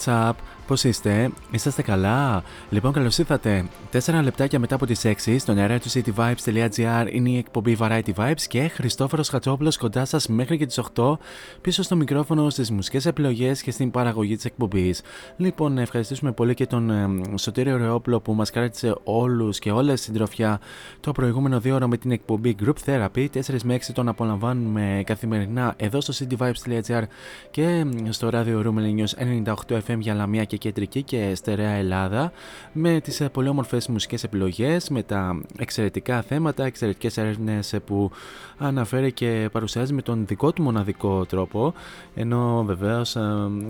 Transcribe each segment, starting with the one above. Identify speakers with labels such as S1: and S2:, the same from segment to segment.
S1: ta-ta. Uh, up? Πώς είστε, είσαστε καλά; Λοιπόν, καλώς ήρθατε. 4 λεπτάκια μετά από τις 6 στον αέρα του cityvibes.gr είναι η εκπομπή Variety Vibes και Χριστόφορος Χατσόπουλος κοντά σας μέχρι και τις 8 πίσω στο μικρόφωνο στις μουσικές επιλογές και στην παραγωγή της εκπομπής. Λοιπόν, να ευχαριστήσουμε πολύ και τον ε, Σωτήριο Ρεόπλο που μας κράτησε όλους και όλες στην τροφιά το προηγούμενο δύο ώρα με την εκπομπή Group Therapy. 4 με 6 τον απολαμβάνουμε καθημερινά εδώ στο cityvibes.gr και στο ράδιο Room News 98 FM για Λαμία και Κεντρική και Στερεά Ελλάδα με τις ε, πολύ όμορφες μουσικές επιλογές, με τα εξαιρετικά θέματα, εξαιρετικές έρευνες ε, που αναφέρει και παρουσιάζει με τον δικό του μοναδικό τρόπο ενώ βεβαίως ε,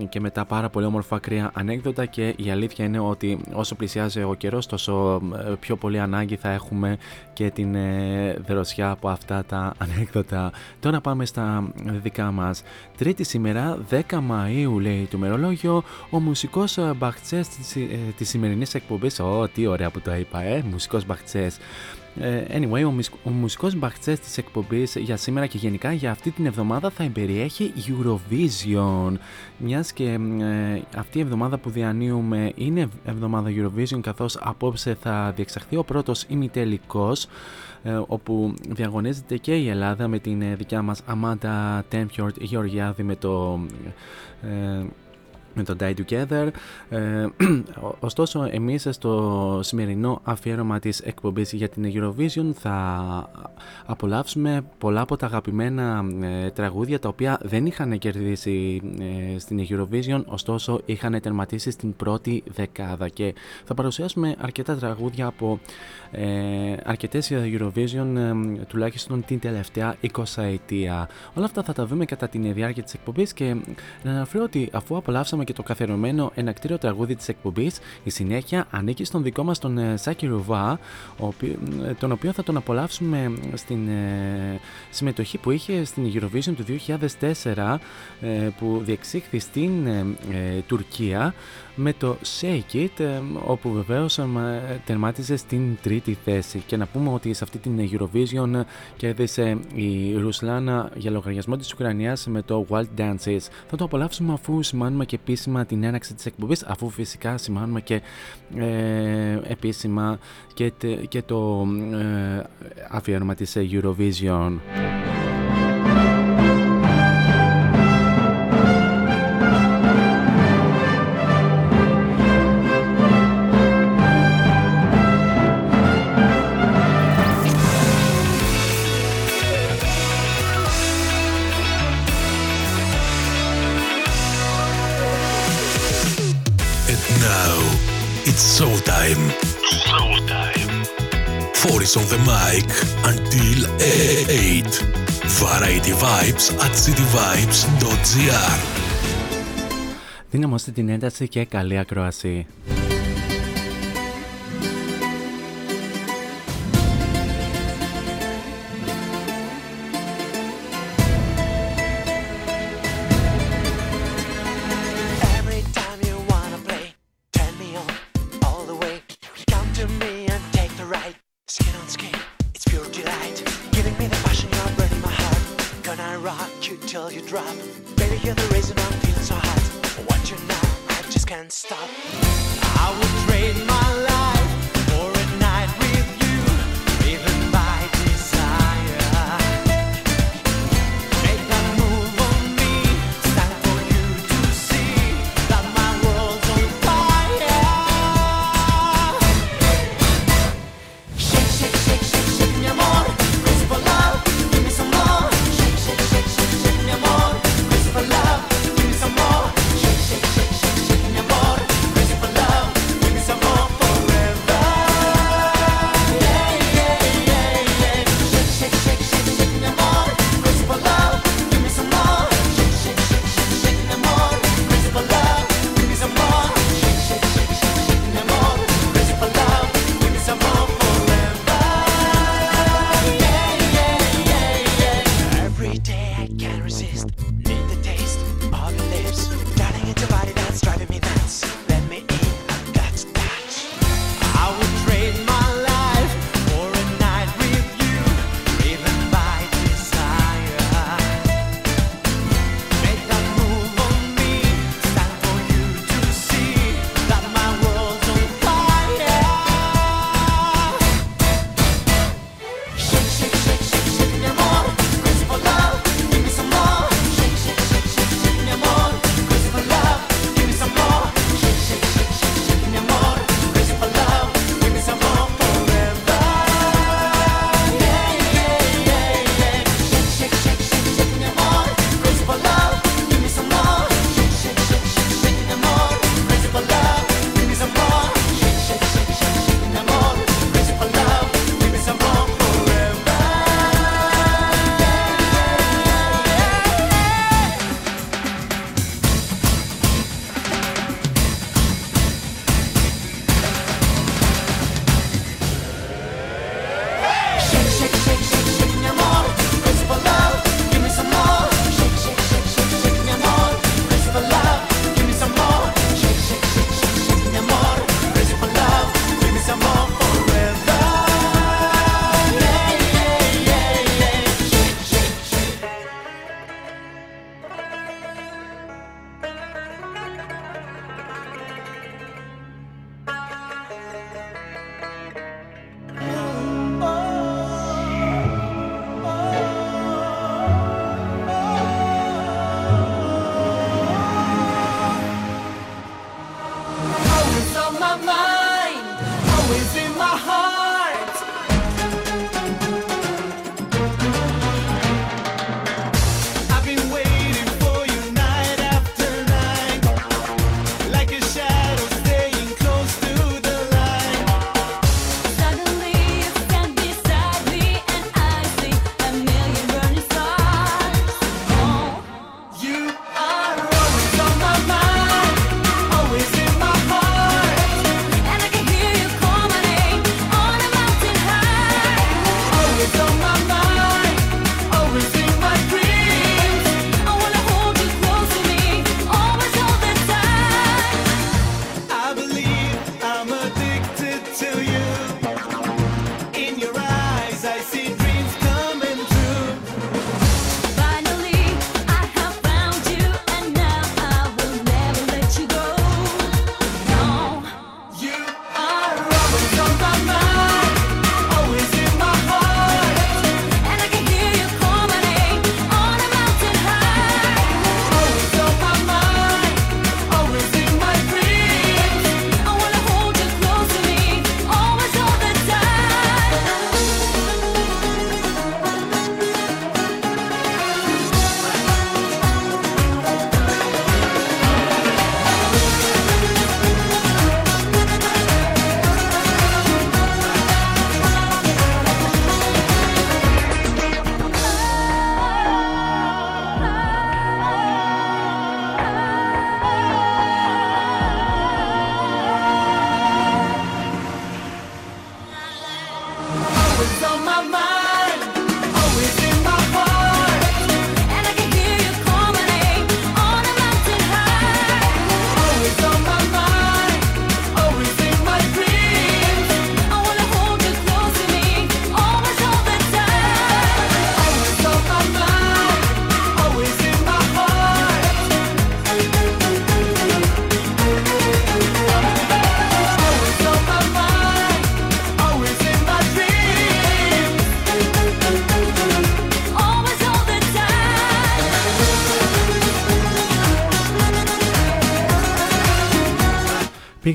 S1: και με τα πάρα πολύ όμορφα ακραία ανέκδοτα και η αλήθεια είναι ότι όσο πλησιάζει ο καιρός τόσο ε, πιο πολύ ανάγκη θα έχουμε και την ε, δροσιά από αυτά τα ανέκδοτα. Τώρα πάμε στα δικά μας. Τρίτη σήμερα, 10 Μαΐου λέει το μερολόγιο, ο μουσικός ε, μπαχτσές της, ε, της σημερινής εκπομπής, Ω, τι ωραία που το είπα, ε, μουσικός μπαχτσές. Ε, Anyway, ο, μουσ- ο μουσικός μπαχτσές της εκπομπής για σήμερα και γενικά για αυτή την εβδομάδα θα εμπεριέχει Eurovision. Μιας και ε, αυτή η εβδομάδα που διανύουμε είναι εβδομάδα Eurovision καθώς απόψε θα διεξαχθεί ο πρώτος ημιτελικός ε, όπου διαγωνίζεται και η Ελλάδα με την ε, δικιά μας Αμάντα Τέμπιορτ Γεωργιάδη με το... ε, με το Die Together. Ε, ωστόσο, εμείς στο σημερινό αφιέρωμα της εκπομπής για την Eurovision θα απολαύσουμε πολλά από τα αγαπημένα ε, τραγούδια τα οποία δεν είχαν κερδίσει ε, στην Eurovision, ωστόσο είχαν τερματίσει στην πρώτη δεκάδα και θα παρουσιάσουμε αρκετά τραγούδια από ε, αρκετές Eurovision ε, τουλάχιστον την τελευταία 20 ετία. Όλα αυτά θα τα δούμε κατά τη διάρκεια της εκπομπής και να αναφέρω ότι αφού απολαύσαμε και
S2: και το καθερωμένο ενακτήριο τραγούδι της εκπομπής. Η συνέχεια ανήκει στον δικό μας τον ε, Σάκη Ρουβά, ε, τον οποίο θα τον απολαύσουμε στην ε, συμμετοχή που είχε στην Eurovision του 2004 που διεξήχθη στην Τουρκία με το Shake It, όπου βεβαίως τερμάτιζε στην τρίτη θέση. Και να πούμε ότι σε αυτή την Eurovision κέρδισε η Ρουσλάνα για λογαριασμό της Ουκρανίας με το Wild Dances. Θα το απολαύσουμε αφού σημάνουμε και επίσημα την έναξη της εκπομπής, αφού φυσικά σημάνουμε και ε, επίσημα και, και το ε, αφιέρωμα της Eurovision.
S3: Showtime. Showtime. Four is on the mic until 8. Variety Vibes at cityvibes.gr
S2: Δυναμώστε την ένταση και καλή ακρόαση.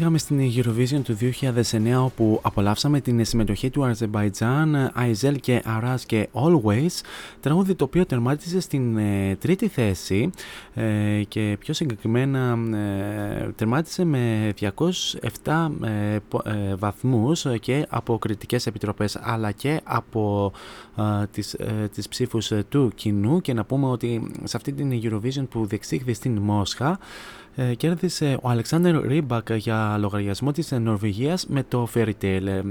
S1: Πήγαμε στην Eurovision του 2009 όπου απολαύσαμε την συμμετοχή του Αζερμπαϊτζάν, Aizel και Aras και Always, τραγούδι το οποίο τερμάτισε στην ε, τρίτη θέση ε, και πιο συγκεκριμένα ε, τερμάτισε με 207 βαθμούς και από κριτικές επιτροπές αλλά και από τις, τις ψήφους του κοινού. Και να πούμε ότι σε αυτή την Eurovision που διεξήχθη στην Μόσχα ε, κέρδισε ο Αλεξάνδρ Ρίμπακ για λογαριασμό της Νορβηγίας με το Fairy Tale, ε,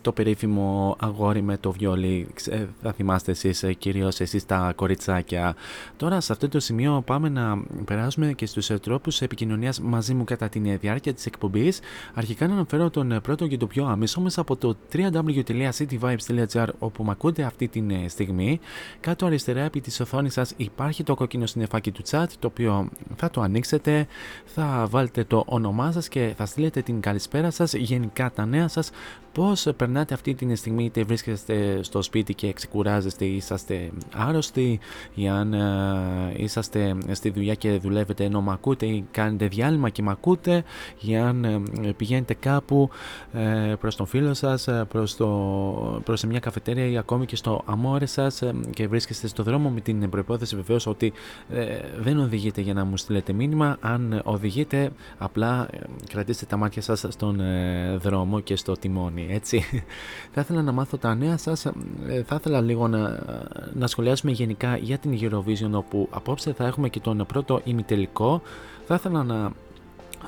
S1: το περίφημο αγόρι με το βιόλι. Ε, θα θυμάστε εσείς, κυρίως εσείς τα κοριτσάκια. Τώρα σε αυτό το σημείο πάμε να περάσουμε και στους τρόπους επικοινωνίας μαζί μου κατά τη διάρκεια της εκπομπής. Αρχικά να αναφέρω τον πρώτο και το πιο άμεσο μέσα από το www.cityvibes.gr όπου με ακούτε αυτή τη στιγμή. Κάτω αριστερά επί της οθόνης σας υπάρχει το κόκκινο συννεφάκι του chat το οποίο θα το ανοίξετε θα βάλετε το όνομά σας και θα στείλετε την καλησπέρα σας, γενικά τα νέα σας, πώς περνάτε αυτή τη στιγμή είτε βρίσκεστε στο σπίτι και ξεκουράζεστε ή είσαστε άρρωστοι ή αν ε, είσαστε στη δουλειά και δουλεύετε ενώ μ' ακούτε ή κάνετε διάλειμμα και μ' ακούτε ή αν ε, πηγαίνετε κάπου ε, προς τον φίλο σας, προς, το, προς μια καφετέρια ή ακόμη και στο αμόρε σας και βρίσκεστε στο δρόμο με την προπόθεση βεβαίως ότι δεν οδηγείτε για να μου στείλετε μήνυμα. Αν οδηγείτε απλά ε, κρατήστε τα μάτια σας στον ε, δρόμο και στο τιμόνι έτσι. Θα ήθελα να μάθω τα νέα σας ε, θα ήθελα λίγο να, να σχολιάσουμε γενικά για την Eurovision όπου απόψε θα έχουμε και τον πρώτο ημιτελικό. Θα ήθελα να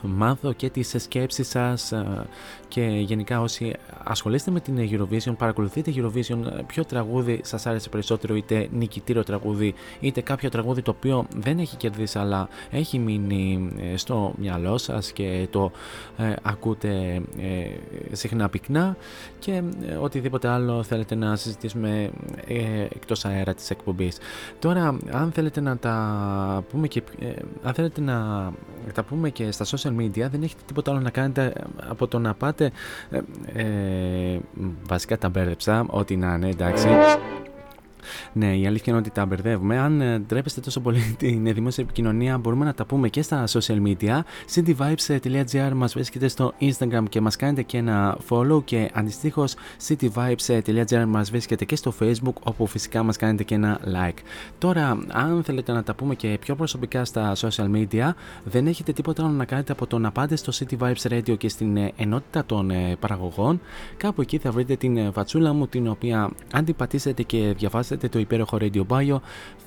S1: μάθω και τις σκέψεις σας ε, και γενικά όσοι ασχολείστε με την Eurovision, παρακολουθείτε Eurovision, ποιο τραγούδι σας άρεσε περισσότερο είτε νικητήριο τραγούδι είτε κάποιο τραγούδι το οποίο δεν έχει κερδίσει αλλά έχει μείνει ε, στο μυαλό σας και το ε, ακούτε ε, συχνά πυκνά και οτιδήποτε άλλο θέλετε να συζητήσουμε ε, εκτός αέρα της εκπομπής. Τώρα αν θέλετε να τα πούμε και αν θέλετε να τα πούμε και στα social media δεν έχετε τίποτα άλλο να κάνετε από το να πάτε ε, ε, βασικά τα μπέρδεψα ό,τι να είναι εντάξει ναι, η αλήθεια είναι ότι τα μπερδεύουμε. Αν ε, ντρέπεστε τόσο πολύ την δημόσια επικοινωνία, μπορούμε να τα πούμε και στα social media. cityvibes.gr μας βρίσκεται στο Instagram και μας κάνετε και ένα follow και αντιστοίχως cityvibes.gr μας βρίσκεται και στο Facebook όπου φυσικά μας κάνετε και ένα like. Τώρα, αν θέλετε να τα πούμε και πιο προσωπικά στα social media, δεν έχετε τίποτα άλλο να κάνετε από το να πάτε στο City Vibes Radio και στην ε, ενότητα των ε, παραγωγών. Κάπου εκεί θα βρείτε την βατσούλα μου την οποία αν την πατήσετε και διαβάσετε το υπέροχο Radio Bio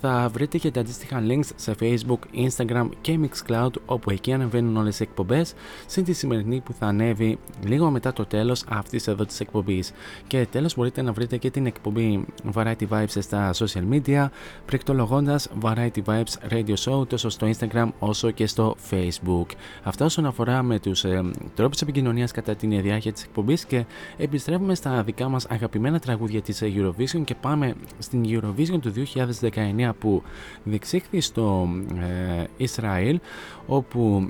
S1: θα βρείτε και τα αντίστοιχα links σε Facebook, Instagram και Mixcloud όπου εκεί ανεβαίνουν όλες οι εκπομπές συν τη σημερινή που θα ανέβει λίγο μετά το τέλος αυτής εδώ της εκπομπής. Και τέλος μπορείτε να βρείτε και την εκπομπή Variety Vibes στα social media πληκτρολογώντας Variety Vibes Radio Show τόσο στο Instagram όσο και στο Facebook. Αυτά όσον αφορά με τους ε, τρόπους επικοινωνίας κατά την διάρκεια της εκπομπής και επιστρέφουμε στα δικά μας αγαπημένα τραγούδια της Eurovision και πάμε στην Eurovision του 2019 που διεξήχθη στο ε, Ισραήλ όπου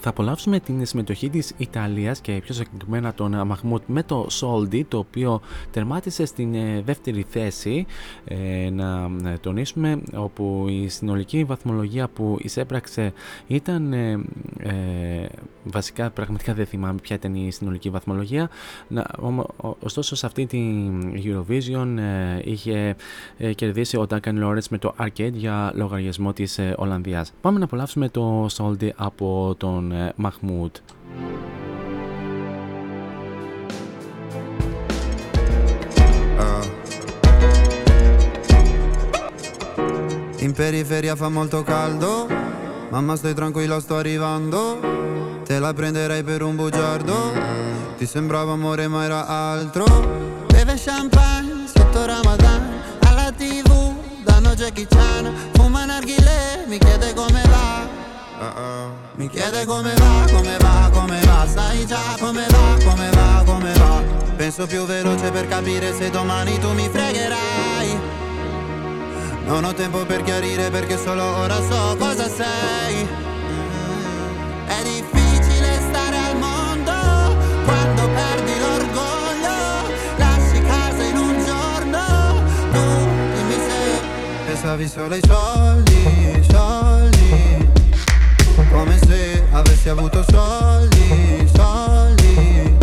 S1: θα απολαύσουμε την συμμετοχή της Ιταλίας και πιο συγκεκριμένα τον Μαχμούτ με το Soldi το οποίο τερμάτισε στην ε, δεύτερη θέση ε, να τονίσουμε όπου η συνολική βαθμολογία που εισέπραξε ήταν ε, βασικά πραγματικά δεν θυμάμαι ποια ήταν η συνολική βαθμολογία ωστόσο σε αυτή την Eurovision είχε κερδίσει ο Duncan Lawrence με το Arcade για λογαριασμό της Ολλανδίας. Πάμε να απολαύσουμε το Soldi από τον Mahmoud.
S4: In periferia fa molto caldo, mamma stai tranquilla sto arrivando, te la prenderei per un bugiardo, ti sembrava amore ma era altro, beve champagne sotto Ramadan, alla tv danno Jackie Chan, fuma narghile, mi chiede come va mi chiede come va, come va, come va. Sai già come va, come va, come va. Penso più veloce per capire se domani tu mi fregherai. Non ho tempo per chiarire perché solo ora so cosa sei. È difficile stare al mondo quando perdi l'orgoglio. Lasci casa in un giorno Tu dimmi se pensavi solo ai soldi come se avessi avuto soldi, soldi.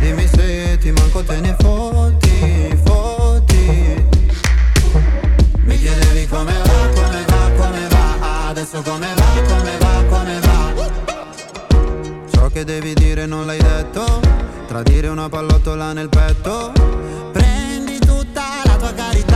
S4: Dimmi se ti manco te ne fotti, fotti. Mi chiedevi come va, come va, come va. Adesso come va, come va, come va. Ciò che devi dire non l'hai detto. Tradire una pallottola nel petto. Prendi tutta la tua carità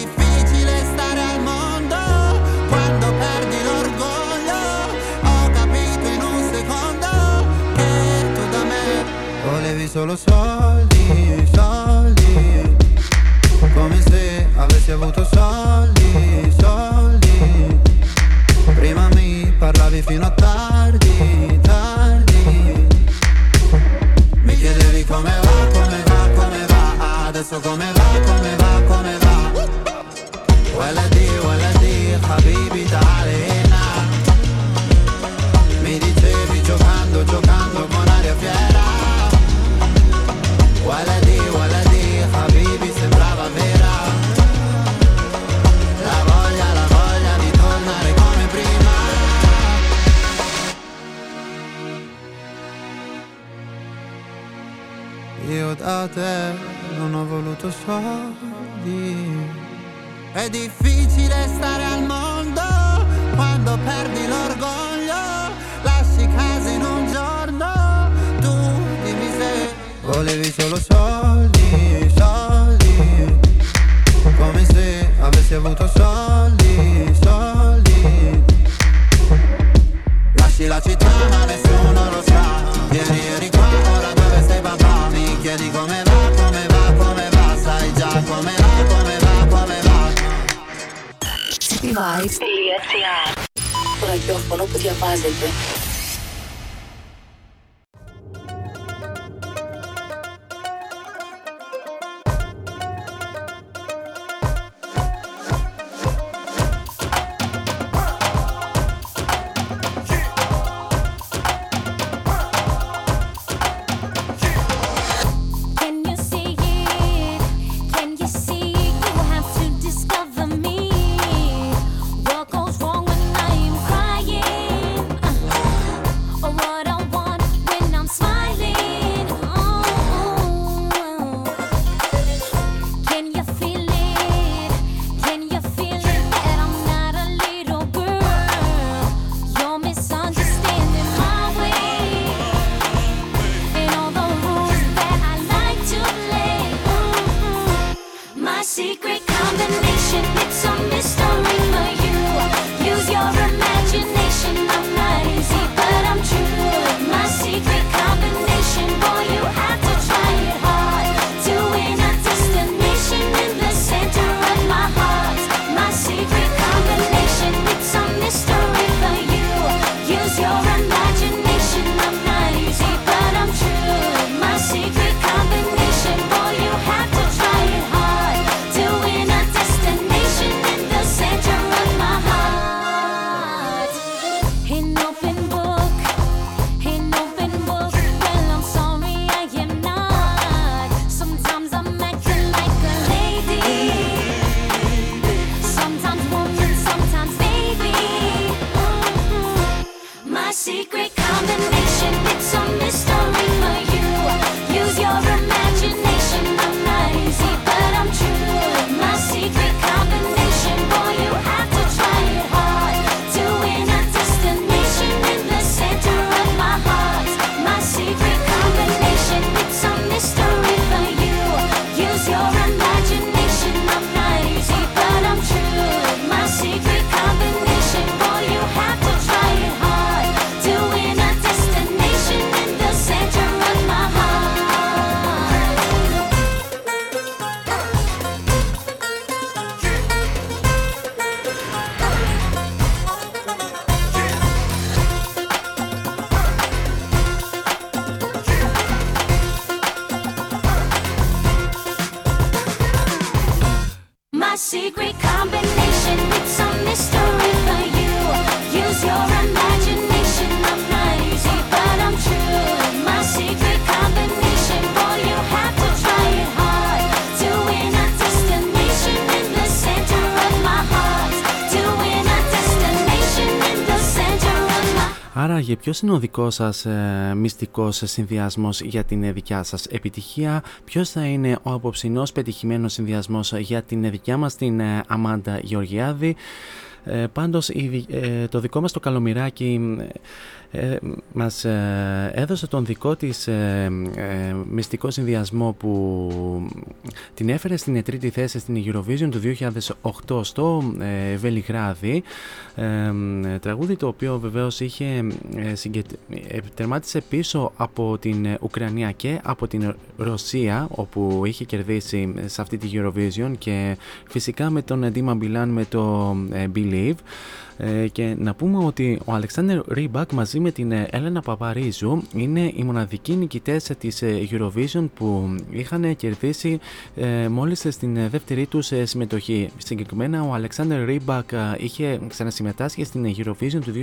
S4: solo soldi, soldi. Come se avessi avuto soldi, soldi. Prima mi parlavi fino a tardi, tardi. Mi chiedevi come va, come va, come va. Adesso come va, come va, come va. Waladi, waladi, habibi ta'alina te non ho voluto soldi. È difficile stare al mondo quando perdi l'orgoglio Lasci casa in un giorno, tu dimmi se Volevi solo soldi,
S5: ραδιόφωνο που διαβάζετε.
S6: Can
S1: άραγε ποιος είναι ο δικός σας ε, μυστικός συνδυασμός για την δικιά σας επιτυχία, ποιος θα είναι ο απόψινός πετυχημένος συνδυασμός για την δικιά μας την ε, Αμάντα Γεωργιάδη; Ε, πάντως ε, το δικό μας το καλομυράκι ε, μας ε, έδωσε τον δικό της ε, ε, μυστικό συνδυασμό που την έφερε στην τρίτη θέση στην Eurovision του 2008 στο ε, Βελιγράδι. Τραγούδι το οποίο βεβαίως είχε τερμάτισε πίσω από την Ουκρανία και από την Ρωσία όπου είχε κερδίσει σε αυτή τη Eurovision και φυσικά με τον Dima Bilan με το Believe ε, και να πούμε ότι ο Αλεξάνδρ Ρίμπακ μαζί με την ε, Έλενα Παπαρίζου είναι οι μοναδικοί νικητές της ε, Eurovision που είχαν κερδίσει μόλις στην δεύτερη τους συμμετοχή. Συγκεκριμένα ο Αλεξάνδρ Ρίμπακ είχε ξανασυμμετάσχει στην Eurovision του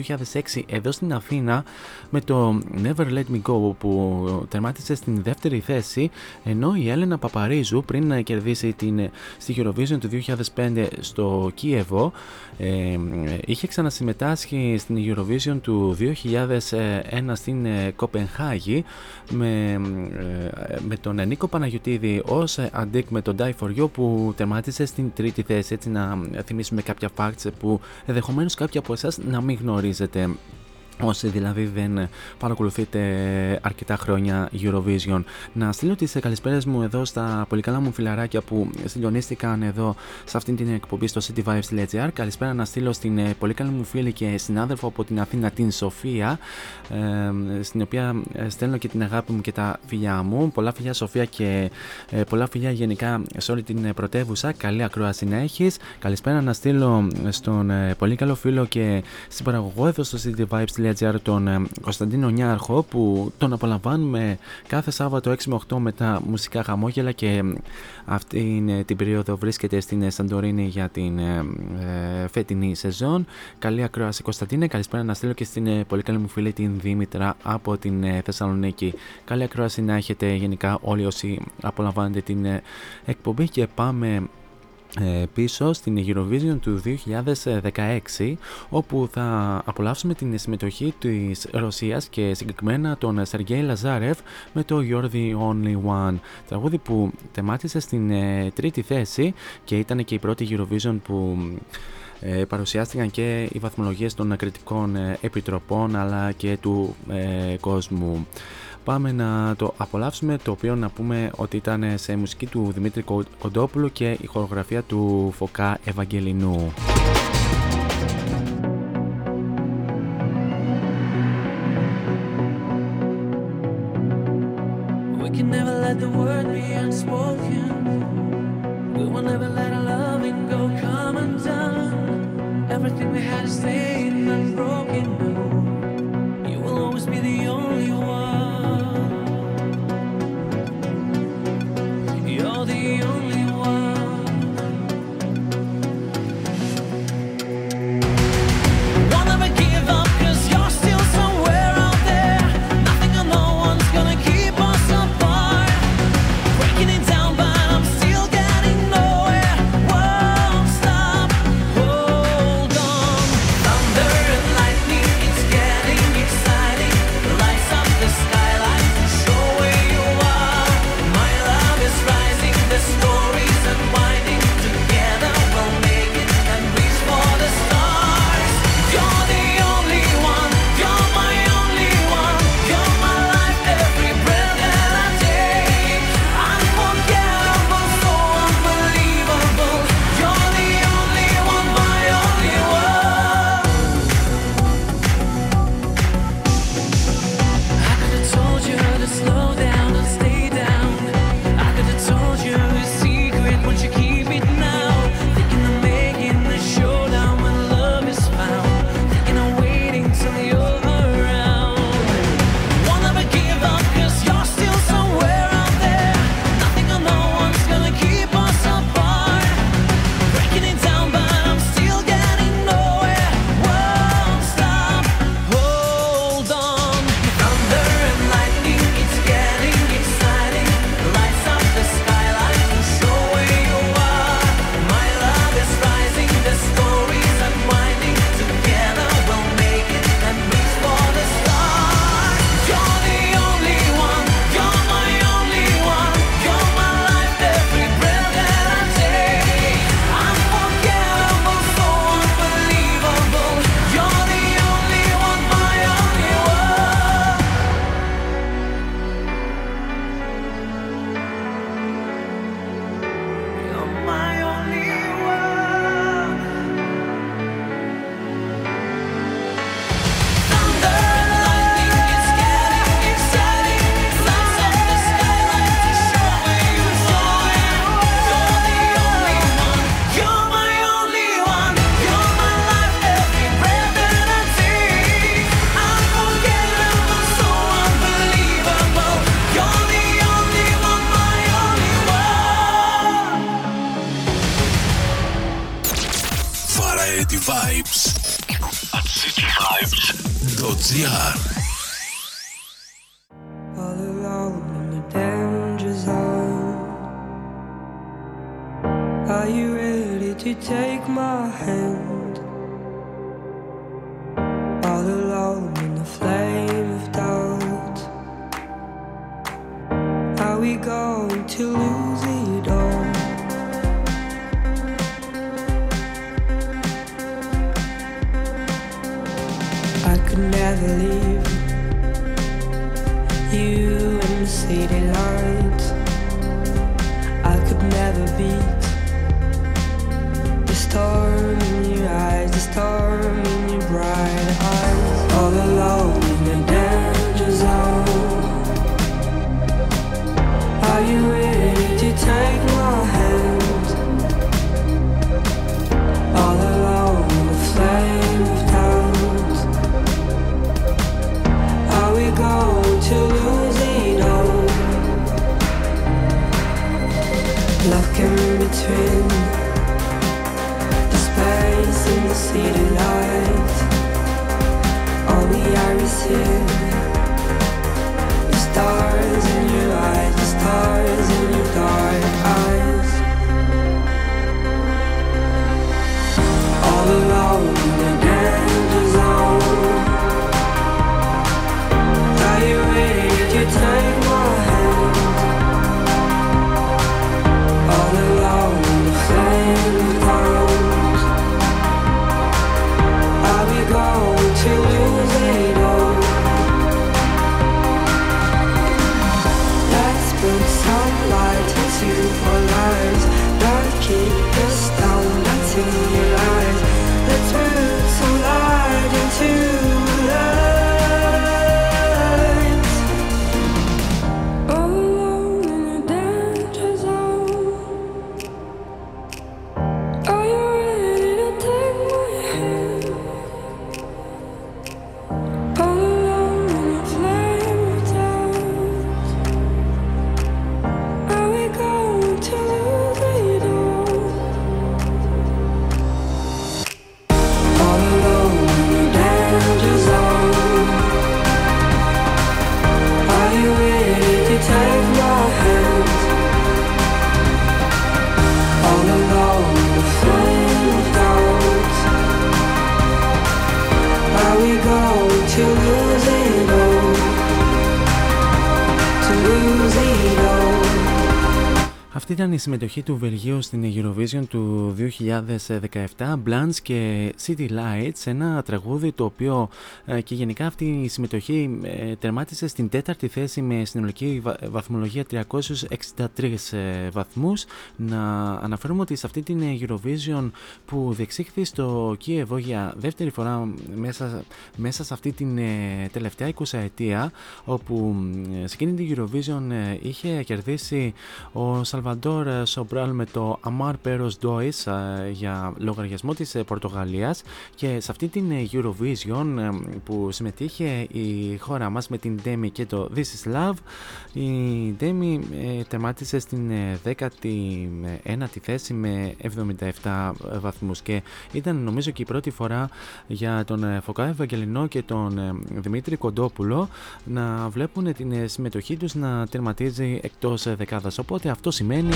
S1: 2006 εδώ στην Αθήνα με το Never Let Me Go που τερμάτισε στην δεύτερη θέση ενώ η Έλενα Παπαρίζου πριν κερδίσει την, στη Eurovision του 2005 στο Κίεβο είχε ξανασυμμετάσχει στην Eurovision του 2001 στην ε, Κοπενχάγη με, ε, με τον Νίκο Παναγιωτίδη ως αντίκ με τον Die For You που τερμάτισε στην τρίτη θέση. Έτσι να θυμίσουμε κάποια facts που ενδεχομένως κάποιοι από εσάς να μην γνωρίζετε Όσοι δηλαδή δεν παρακολουθείτε αρκετά χρόνια Eurovision. Να στείλω τις καλησπέρες μου εδώ στα πολύ καλά μου φιλαράκια που συντονίστηκαν εδώ σε αυτήν την εκπομπή στο cityvibes.gr. Καλησπέρα να στείλω στην ε, πολύ καλή μου φίλη και συνάδελφο από την Αθήνα, την Σοφία, ε, στην οποία ε, στέλνω και την αγάπη μου και τα φιλιά μου. Πολλά φιλιά, Σοφία, και πολλά φιλιά γενικά σε όλη την πρωτεύουσα. Καλή ακρόαση να έχεις. Καλησπέρα να στείλω στον πολύ καλό φίλο και συμπαραγωγό εδώ στο cityvibes.gr τον ε, Κωνσταντίνο Νιάρχο που τον απολαμβάνουμε κάθε Σάββατο 6 με 8 με τα μουσικά χαμόγελα και αυτή την περίοδο βρίσκεται στην Σαντορίνη για την ε, φετινή σεζόν. Καλή ακρόαση Κωνσταντίνε, καλησπέρα να στείλω και στην ε, πολύ καλή μου φίλη την Δήμητρα από την Θεσσαλονίκη. Καλή ακρόαση να έχετε γενικά όλοι όσοι απολαμβάνετε την εκπομπή και πάμε ε, πίσω στην Eurovision του 2016 όπου θα απολαύσουμε την συμμετοχή της Ρωσίας και συγκεκριμένα τον Σεργέη Λαζάρεφ με το You're the Only One. Τραγούδι που τεμάτισε στην ε, τρίτη θέση και ήταν και η πρώτη Eurovision που ε, παρουσιάστηκαν και οι βαθμολογίες των κριτικών επιτροπών αλλά και του κόσμου Πάμε να το απολαύσουμε. Το οποίο να πούμε ότι ήταν σε μουσική του Δημήτρη Κοντόπουλου και η χορογραφία του Φοκά Ευαγγελινού. Μπορούμε να τα αφήσουμε. Μπορούμε. You're the ήταν η συμμετοχή του Βελγίου στην Eurovision του 2017, Blans και City Lights, ένα τραγούδι το οποίο ε, και γενικά αυτή η συμμετοχή ε, τερμάτισε στην τέταρτη θέση με συνολική βα- βαθμολογία 363 ε, βαθμούς. Να αναφέρουμε ότι σε αυτή την Eurovision που διεξήχθη στο Κίεβο για δεύτερη φορά μέσα, μέσα σε αυτή την ε, τελευταία 20 ετία όπου ε, σε εκείνη την Eurovision ε, είχε κερδίσει ο Σαλβαντόρ Σομπράλ με το Amar Peros Dois ε, για λογαριασμό της ε, Πορτογαλίας. Και σε αυτή την ε, Eurovision ε, που συμμετείχε η χώρα μας με την Demi και το This is Love η Demi ε, τερμάτισε στην ε, 19η θέση με 77 βαθμούς. Και ήταν νομίζω και η πρώτη φορά για τον ε, Φωκά Ευαγγελινό και τον ε, Δημήτρη Κοντόπουλο να βλέπουν την ε, συμμετοχή τους να τερματίζει εκτός ε, δεκάδας. Οπότε αυτό σημαίνει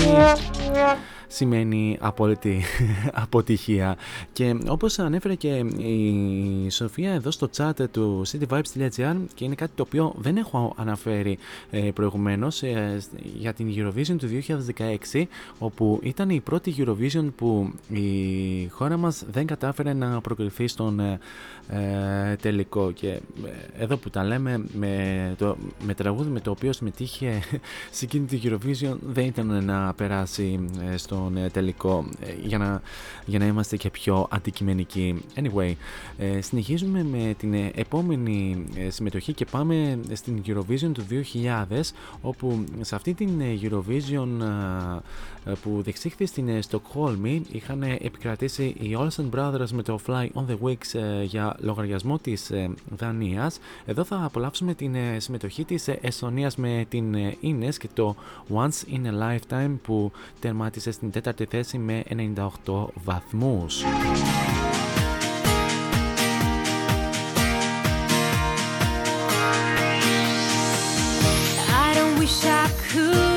S1: σημαίνει απόλυτη αποτυχία. Και όπως ανέφερε και η Σοφία εδώ στο chat του cityvibes.gr και είναι κάτι το οποίο δεν έχω αναφέρει ε, προηγουμένως ε, για την Eurovision του 2016 όπου ήταν η πρώτη Eurovision που η χώρα μας δεν κατάφερε να προκριθεί στον ε, ε, τελικό. Και ε, εδώ που τα λέμε με, το, με τραγούδι με το οποίο συμμετείχε σε εκείνη την Eurovision δεν ήταν να περάσει ε, στον ε, τελικό ε, για, να, για να είμαστε και πιο αντικειμενικοί. Anyway, ε, συνεχίζουμε με την ε, επόμενη ε, συμμετοχή και πάμε στην Eurovision του 2000 όπου σε αυτή την ε, Eurovision ε, ε, που διεξήχθη στην ε, Στοκχόλμη είχαν ε, επικρατήσει οι Olsen Brothers με το Fly on the Wings ε, για λογαριασμό της ε, Δανίας. Εδώ θα απολαύσουμε την ε, συμμετοχή της ε, Εστονίας με την ε, Ines και το Once in a Lifetime που που τερμάτισε στην τέταρτη θέση με 98 βαθμούς.
S6: I don't wish I
S7: could.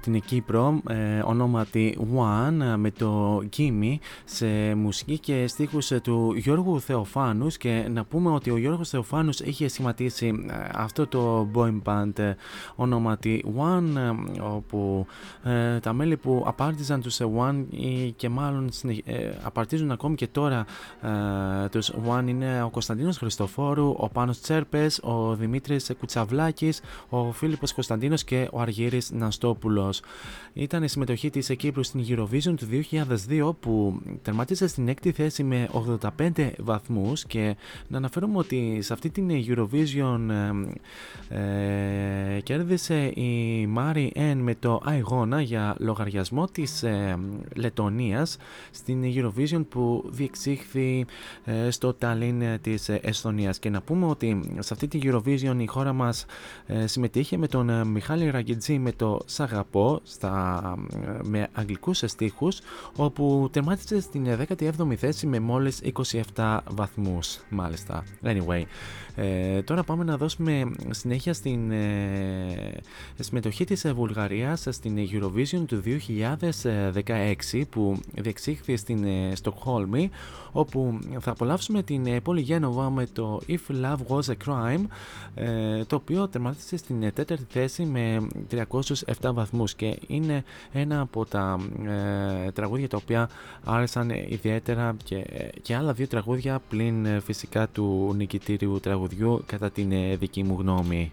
S1: Την Κύπρο, ε, ονόματι One, με το Gimme σε μουσική και στίχους του Γιώργου Θεοφάνους και να πούμε ότι ο Γιώργος Θεοφάνους είχε σχηματίσει ε, αυτό το boy band ε, ονόματι One, ε, όπου ε, τα μέλη που απάρτιζαν τους One και μάλλον ε, απαρτίζουν ακόμη και τώρα ε, τους One είναι ο Κωνσταντίνος Χριστοφόρου, ο Πάνος Τσέρπες, ο Δημήτρης Κουτσαβλάκης, ο Φίλιππος Κωνσταντίνος και ο Αργύρης Ναστόπουλος. Ήταν η συμμετοχή της Κύπρου στην Eurovision του 2002 που τερματίσε στην έκτη θέση με 85 βαθμούς. Και να αναφέρουμε ότι σε αυτή την Eurovision ε, ε, κέρδισε η Μάρι Εν με το Αιγώνα για λογαριασμό της ε, Λετωνίας στην Eurovision που διεξήχθη ε, στο Ταλίν της Εσθονίας. Και να πούμε ότι σε αυτή την Eurovision η χώρα μας ε, συμμετείχε με τον ε, Μιχάλη Ραγκετζή με το Σαγαπό στα, με αγγλικούς στίχους όπου τερμάτισε στην 17η θέση με μόλις 27 βαθμούς μάλιστα. Anyway, ε, τώρα πάμε να δώσουμε συνέχεια στην ε, συμμετοχή της Βουλγαρίας στην Eurovision του 2016 που διεξήχθη στην ε, Στοκχόλμη όπου θα απολαύσουμε την ε, πόλη Γένοβα με το If Love Was a Crime ε, το οποίο τερματίσε στην τέταρτη θέση με 307 βαθμούς και είναι ένα από τα ε, τραγούδια τα οποία άρεσαν ιδιαίτερα και, και άλλα δύο τραγούδια πλην φυσικά του νικητήριου τραγουδιού κατά την δική μου γνώμη.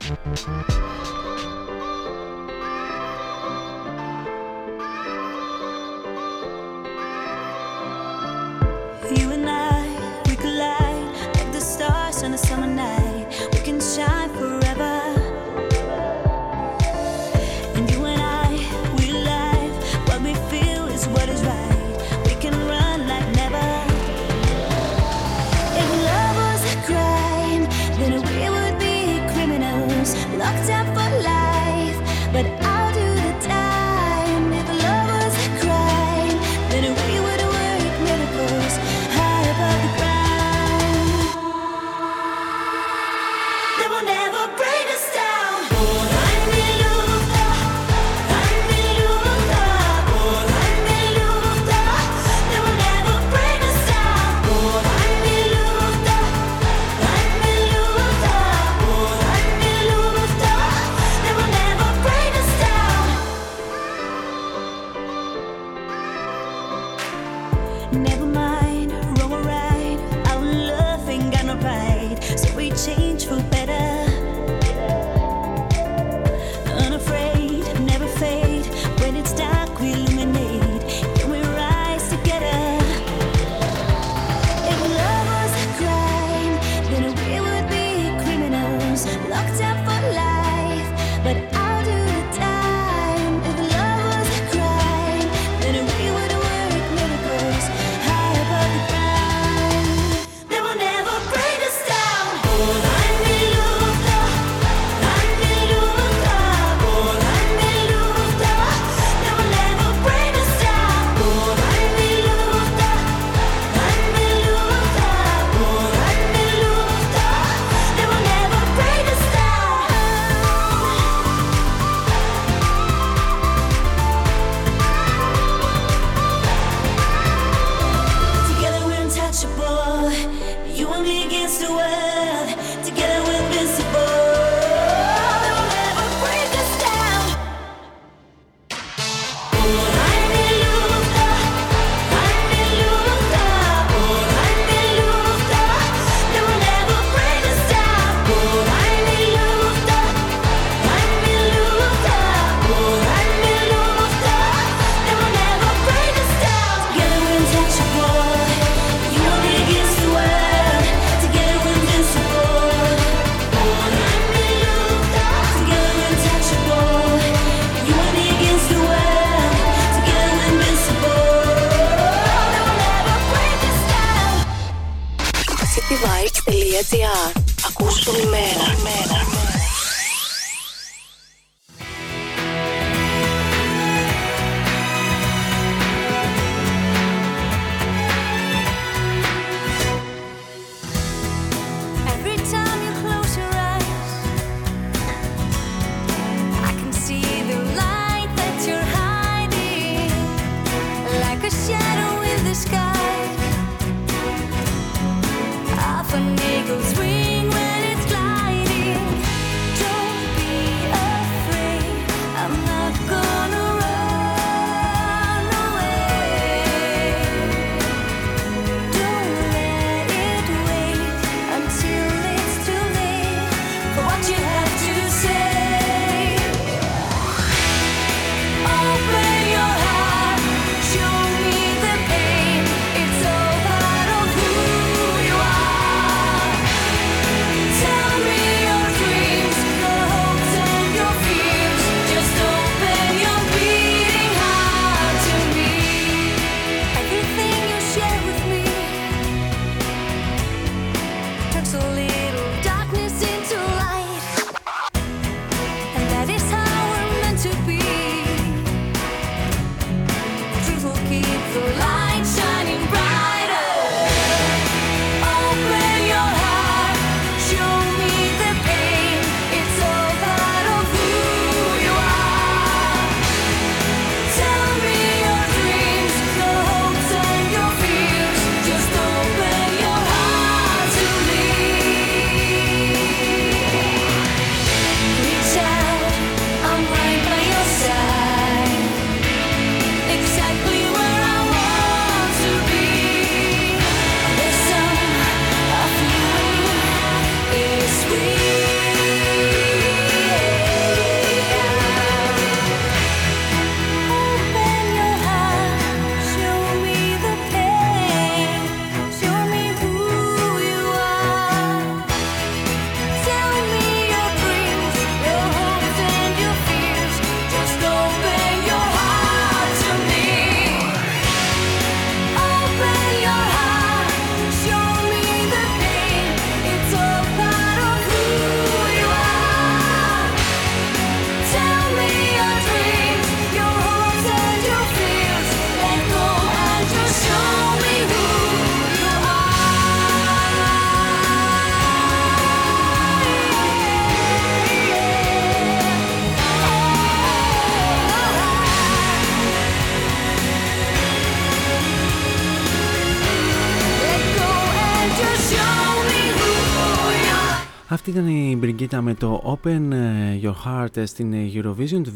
S1: Η Μπριγκίτα με το Open ε, Your Heart στην Eurovision του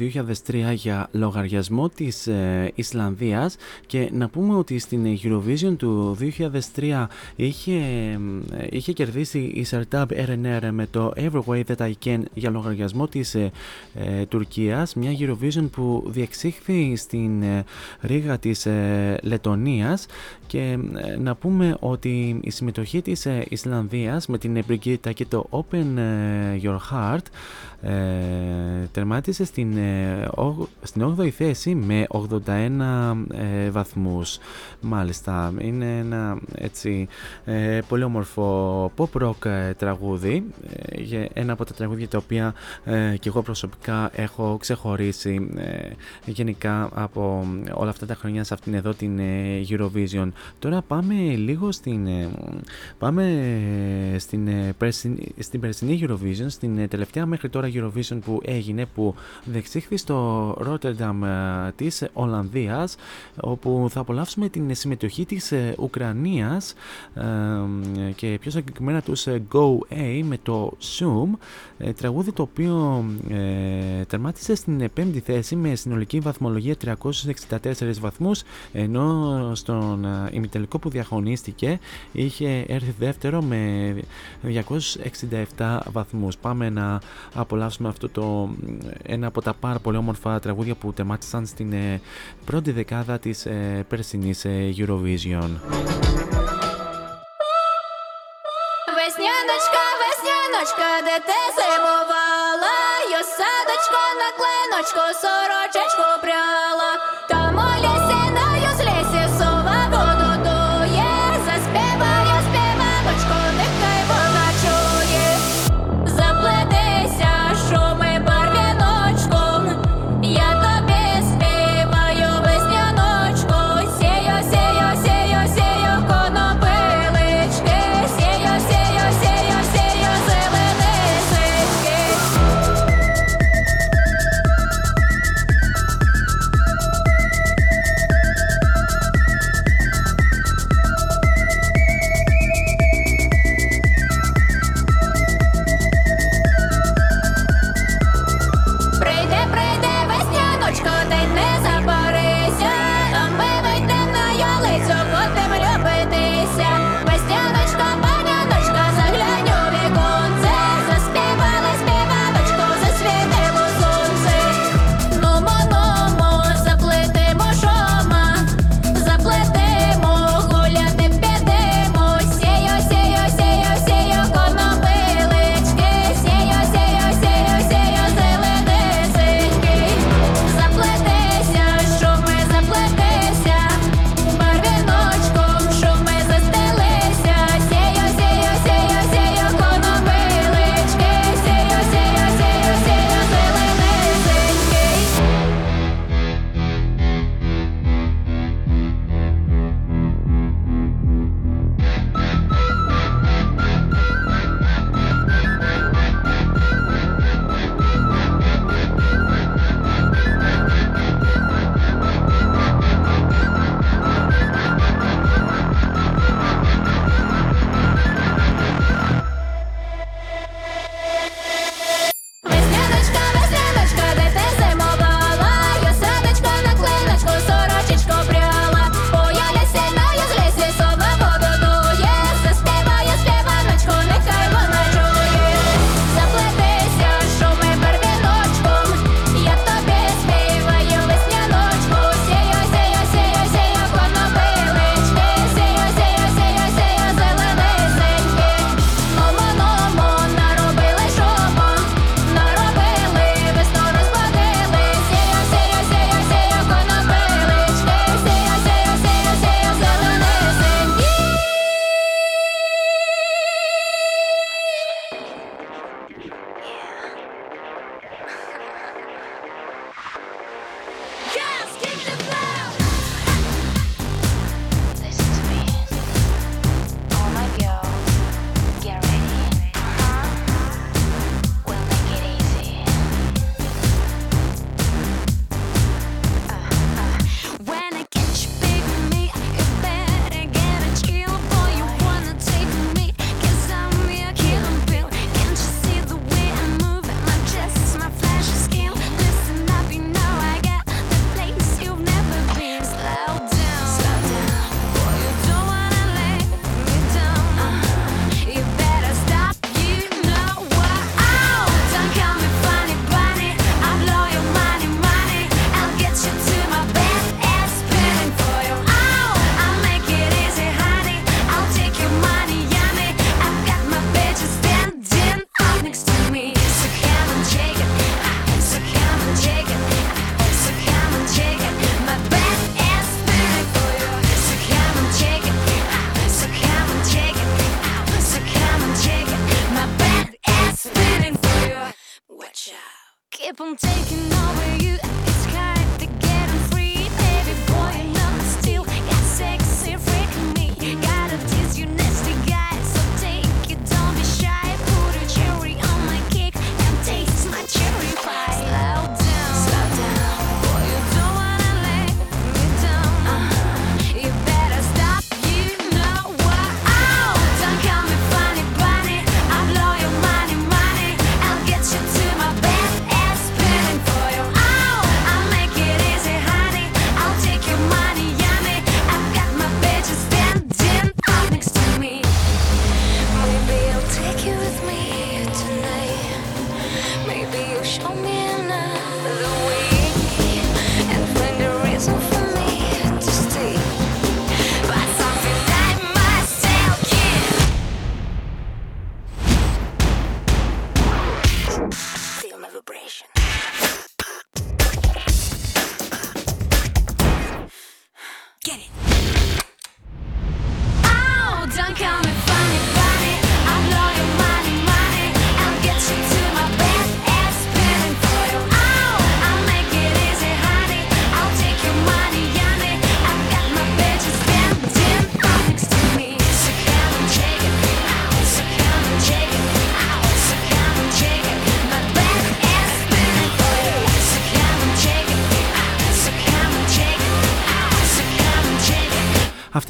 S1: 2003 για λογαριασμό της ε, Ισλανδίας. Και να πούμε ότι στην Eurovision του 2003 είχε, ε, είχε κερδίσει η Sertab RNR με το Every Way That I Can για λογαριασμό της ε, Τουρκίας. Μια Eurovision που διεξήχθη στην Ρήγα της Λετωνίας. Και να πούμε ότι η συμμετοχή της Ισλανδίας με την Μπριγκίτα και το Open ε, Your Heart ε, τερμάτισε στην, ε, στην 8η θέση με 81 ε, βαθμούς. Μάλιστα είναι ένα έτσι ε, πολύ όμορφο pop rock ε, τραγούδι ένα από τα τραγούδια τα οποία και εγώ προσωπικά έχω ξεχωρίσει γενικά από όλα αυτά τα χρόνια σε αυτήν εδώ την Eurovision. Τώρα πάμε λίγο στην πάμε στην, στην περσινή Eurovision στην τελευταία μέχρι τώρα Eurovision που έγινε που δεξήχθη στο Rotterdam ε, της Ολλανδίας όπου θα απολαύσουμε την συμμετοχή της ε, Ουκρανίας ε, και πιο συγκεκριμένα τους Go A με το Zoom τραγούδι το οποίο τερμάτισε στην πέμπτη θέση με συνολική βαθμολογία 364 βαθμούς ενώ στον ημιτελικό που διαχωνίστηκε είχε έρθει δεύτερο με 267 βαθμούς. Πάμε να απολαύσουμε αυτό το ένα από τα πάρα πολύ όμορφα τραγούδια που τεμάτισαν στην ε, πρώτη δεκάδα της ε, περσινής ε, Eurovision.
S8: Весняночка, весняночка, де ти зимувала, Йосадочко на клиночку, сорочечку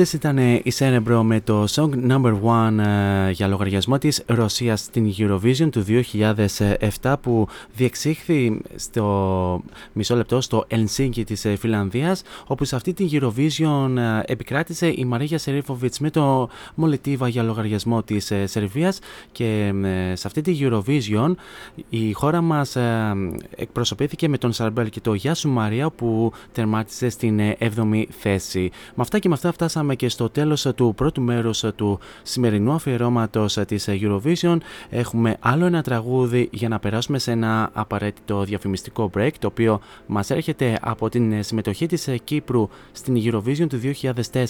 S1: Αυτές ήταν ε, η Cerebro με το song number one ε, για λογαριασμό της Ρωσίας στην Eurovision του 2007 που διεξήχθη στο μισό λεπτό στο Ελσίνκι της ε, Φιλανδίας όπου σε αυτή την Eurovision ε, επικράτησε η Μαρίγια Σερίφοβιτς με το Μολετίβα για λογαριασμό της ε, Σερβίας και ε, σε αυτή τη Eurovision η χώρα μας ε, εκπροσωπήθηκε με τον Σαρμπέλ και το Γιάσου Μαρία που τερμάτισε στην 7η θέση. Με αυτά και με αυτά φτάσαμε και στο τέλος ε, του πρώτου μέρους ε, του σημερινού αφιερώματος ε, της ε, Eurovision. Έχουμε άλλο ένα τραγούδι για να περάσουμε σε ένα απαραίτητο διαφημιστικό break το οποίο μας έρχεται από την ε, συμμετοχή της ε, Κύπρου στην Eurovision του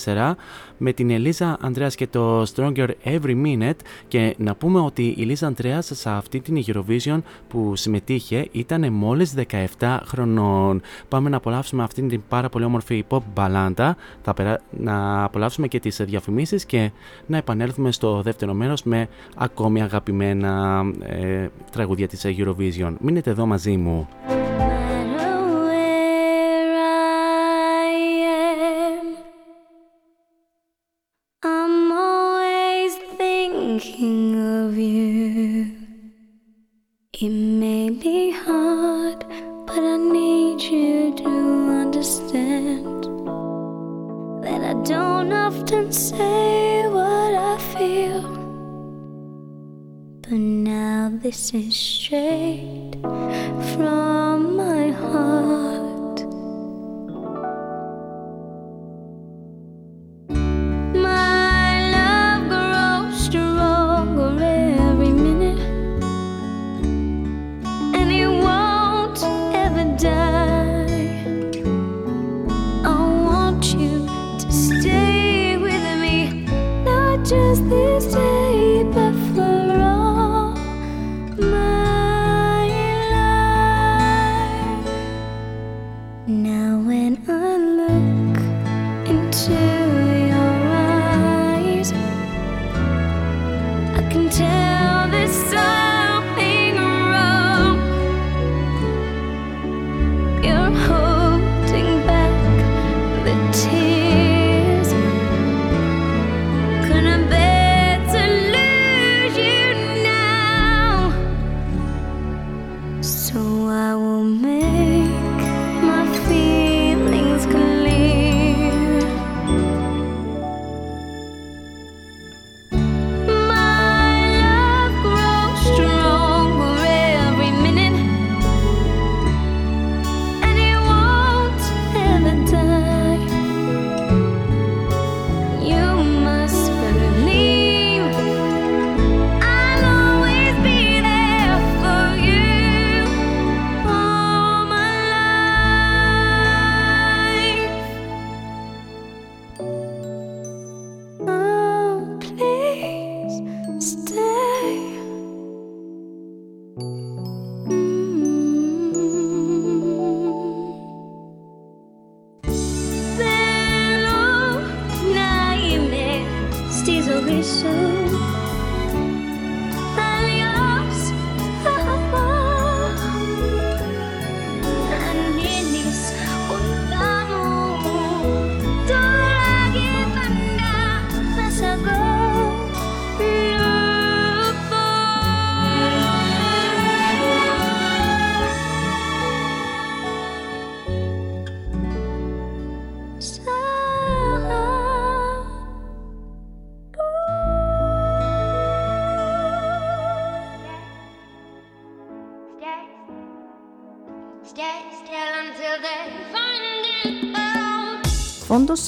S1: 2004 με την Ελίζα Ανδρέας και το Stronger Every Minute και να πούμε ότι η Ελίζα Ανδρέας σε αυτή την Eurovision που συμμετείχε ήταν μόλις 17 χρονών. Πάμε να απολαύσουμε αυτήν την πάρα πολύ όμορφη pop μπαλάντα, θα περά... να απολαύσουμε και τις διαφημίσεις και να επανέλθουμε στο δεύτερο μέρος με ακόμη αγαπημένα ε, τραγούδια της Eurovision. Μείνετε εδώ μαζί μου.
S7: where I am, I'm always thinking of you. It may be hard, but I need you to understand that I don't often say what I feel. But now this is straight from my heart. just the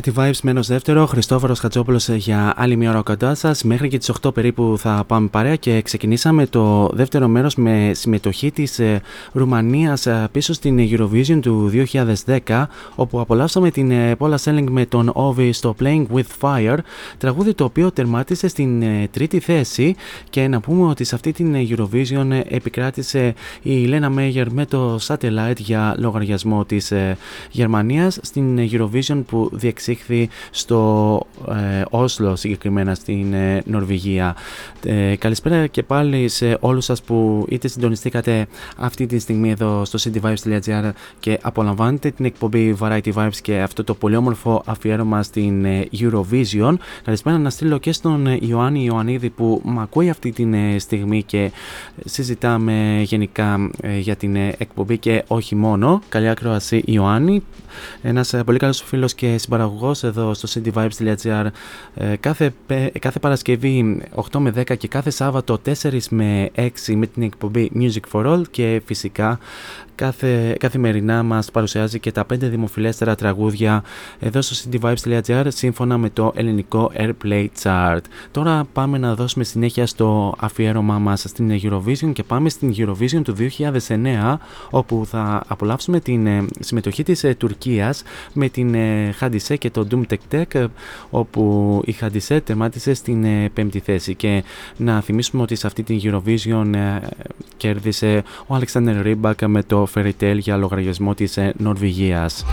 S1: Variety Vibes μένω δεύτερο. Χριστόφορος Χατζόπουλος για άλλη μια ώρα κοντά σας. Μέχρι και τις 8 περίπου θα πάμε παρέα και ξεκινήσαμε το δεύτερο μέρος με συμμετοχή της ε, Ρουμανίας ε, πίσω στην Eurovision του 2010, όπου απολαύσαμε την ε, Paula Selling με τον Ovi στο Playing with Fire, τραγούδι το οποίο τερμάτισε στην τρίτη θέση. Και να πούμε ότι σε αυτή την Eurovision επικράτησε η Λένα Μέγερ με το Satellite για λογαριασμό της Γερμανίας στην Eurovision που διεξήχθη στο ε, Όσλο συγκεκριμένα στην ε, Νορβηγία. Ε, καλησπέρα και πάλι σε όλους σας που είτε συντονιστήκατε αυτή τη στιγμή εδώ στο cityvibes.gr και απολαμβάνετε την εκπομπή Variety Vibes και αυτό το πολύ όμορφο αφιέρωμα στην ε, Eurovision. Καλησπέρα να στείλω και στον ε, Ιωάννη Ιωαννίδη που με ακούει αυτή τη στιγμή και συζητάμε γενικά για την εκπομπή και όχι μόνο. Καλή ακρόαση Ιωάννη. Ένας πολύ καλός φίλος και συμπαραγωγός εδώ στο cityvibes.gr ε, κάθε, κάθε Παρασκευή 8 με 10 και κάθε Σάββατο 4 με 6 με την εκπομπή Music for All και φυσικά κάθε, καθημερινά μας παρουσιάζει και τα 5 δημοφιλέστερα τραγούδια εδώ στο cityvibes.gr σύμφωνα με το ελληνικό Airplay Chart. Τώρα πάμε να δώσουμε συνέχεια στο αφιέρωμά μας στην Eurovision και πάμε στην Eurovision του 2009 όπου θα απολαύσουμε την ε, συμμετοχή της ε, Τουρκίας με την Χαντισέ και το Doom Tech Tech όπου η Χαντισέ τερμάτισε στην ε, πέμπτη θέση και να θυμίσουμε ότι σε αυτή την Eurovision κέρδισε ο Alexander Rybak με το Fairy Tail για λογαριασμό της Νορβηγίας.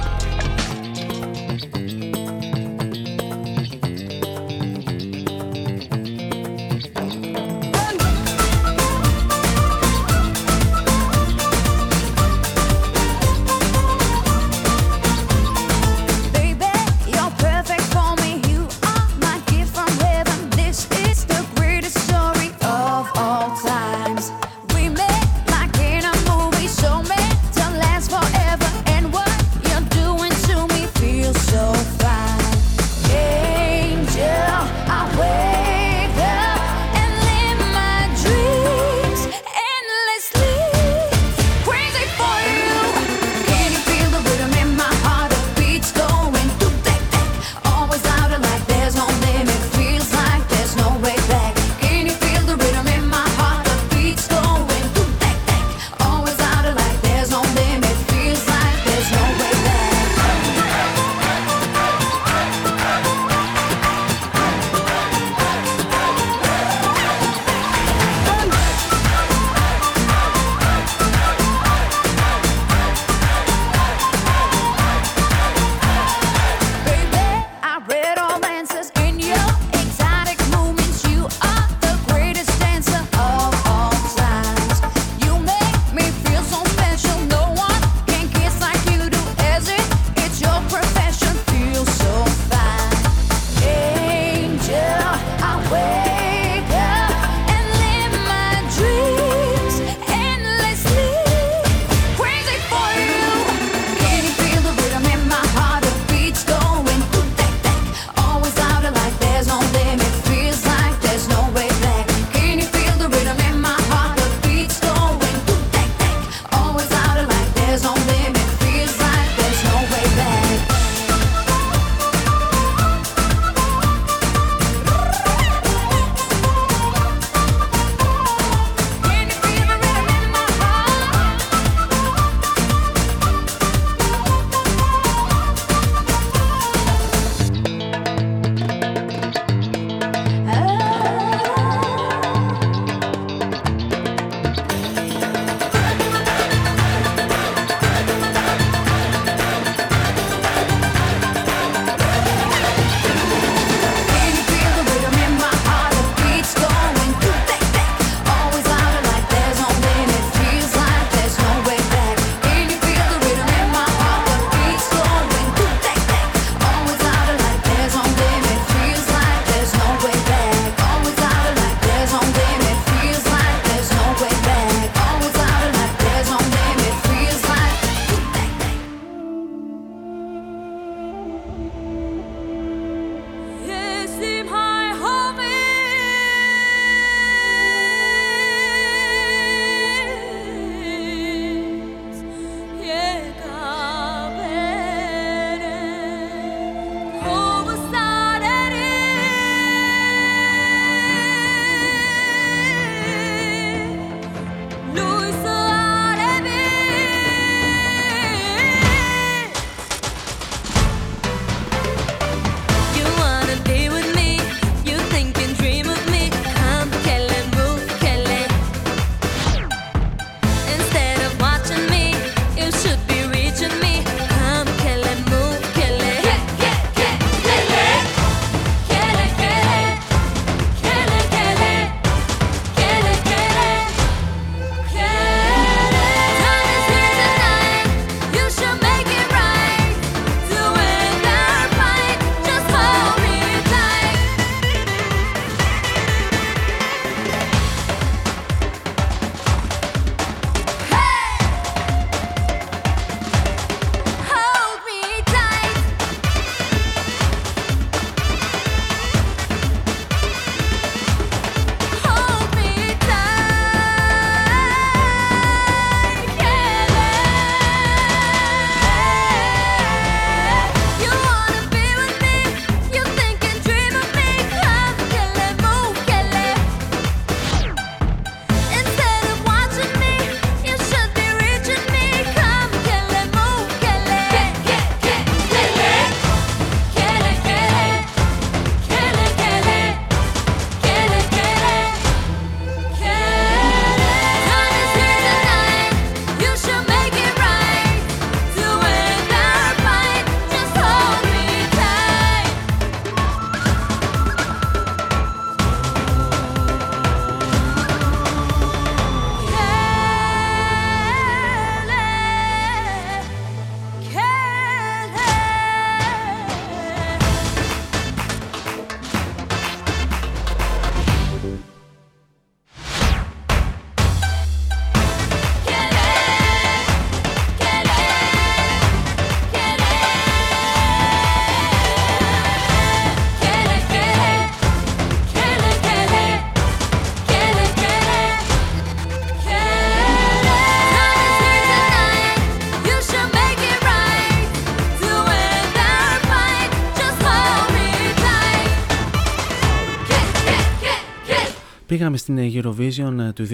S1: Πήγαμε στην Eurovision του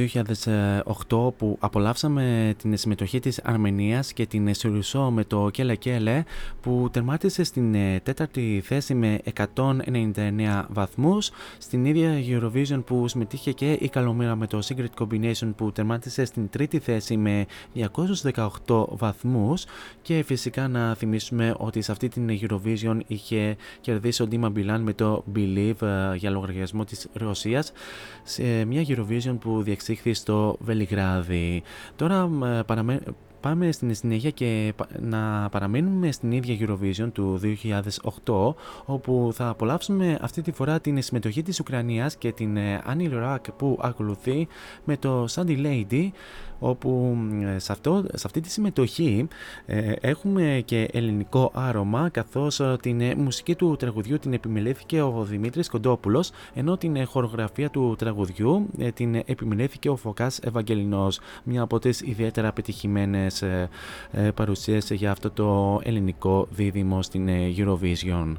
S1: 2008 που απολαύσαμε την συμμετοχή της Αρμενίας και την Σιρουσό με το Κέλε Κέλε που τερμάτισε στην τέταρτη θέση με 199 βαθμούς στην ίδια Eurovision που συμμετείχε και η Καλομήρα με το Secret Combination που τερμάτισε στην τρίτη θέση με 218 βαθμούς και φυσικά να θυμίσουμε ότι σε αυτή την Eurovision είχε κερδίσει ο Ντίμα Μπιλάν με το Believe ε, για λογαριασμό της Ρωσίας σε μια Eurovision που διεξήχθη στο Βελιγράδι. Τώρα ε, παραμέ... Πάμε στην συνέχεια και να παραμείνουμε στην ίδια Eurovision του 2008 όπου θα απολαύσουμε αυτή τη φορά την συμμετοχή της Ουκρανίας και την Annie Lorak που ακολουθεί με το Sandy Lady όπου σε, αυτό, σε αυτή τη συμμετοχή ε, έχουμε και ελληνικό άρωμα καθώς ε, την ε, μουσική του τραγουδιού την επιμελέθηκε ο Δημήτρης Κοντόπουλος ενώ την χορογραφία του τραγουδιού την επιμελέθηκε ο Φωκάς Ευαγγελινός μια από τις ιδιαίτερα πετυχημένες παρουσίες για αυτό το ελληνικό δίδυμο στην Eurovision.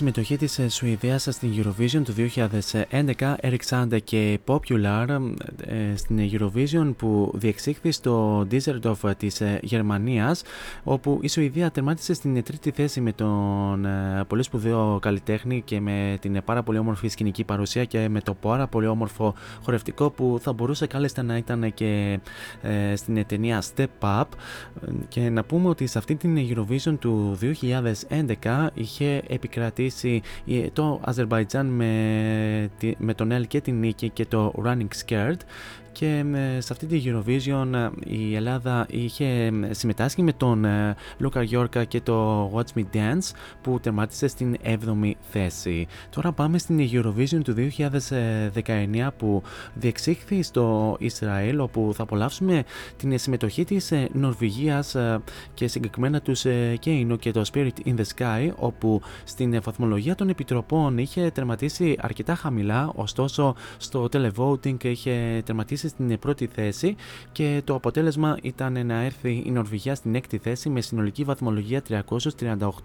S1: Συμμετοχή της ε, Σουηδίας στην Eurovision του 2011, Eric Sander και Popular ε, στην Eurovision που διεξήχθη στο Düsseldorf της ε, Γερμανίας όπου η Σουηδία τερμάτισε στην τρίτη θέση με τον πολύ σπουδαίο καλλιτέχνη και με την πάρα πολύ όμορφη σκηνική παρουσία και με το πάρα πολύ όμορφο χορευτικό που θα μπορούσε κάλλιστα να ήταν και στην ταινία Step Up. Και να πούμε ότι σε αυτή την Eurovision του 2011 είχε επικρατήσει το Αζερβαϊτζάν με, με τον Ελ και την νίκη και το Running Scared και σε αυτή τη Eurovision ε, η Ελλάδα είχε συμμετάσχει με τον ε, Λούκα Γιόρκα και το Watch Me Dance που τερμάτισε στην 7η θέση. Τώρα πάμε στην Eurovision του 2019 που διεξήχθη στο Ισραήλ όπου θα απολαύσουμε την συμμετοχή της ε, Νορβηγίας και συγκεκριμένα τους Κέινο και το Spirit in the Sky όπου στην βαθμολογία των επιτροπών είχε τερματίσει αρκετά χαμηλά ωστόσο στο televoting είχε τερματίσει στην πρώτη θέση και το αποτέλεσμα ήταν να έρθει η Νορβηγία στην έκτη θέση με συνολική βαθμολογία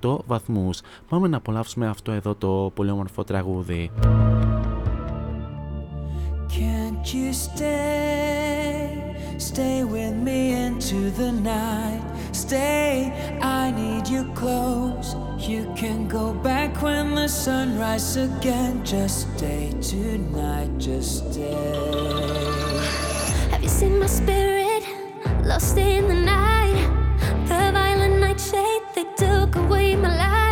S1: 338 βαθμούς. Πάμε να απολαύσουμε αυτό εδώ το πολύ όμορφο τραγούδι.
S9: Can't you stay, stay with me into the night. Stay, I need you close. You can go back when the sun rises again. Just stay tonight, just stay.
S7: Have you seen my spirit lost in the night? The violent nightshade, they took away my light.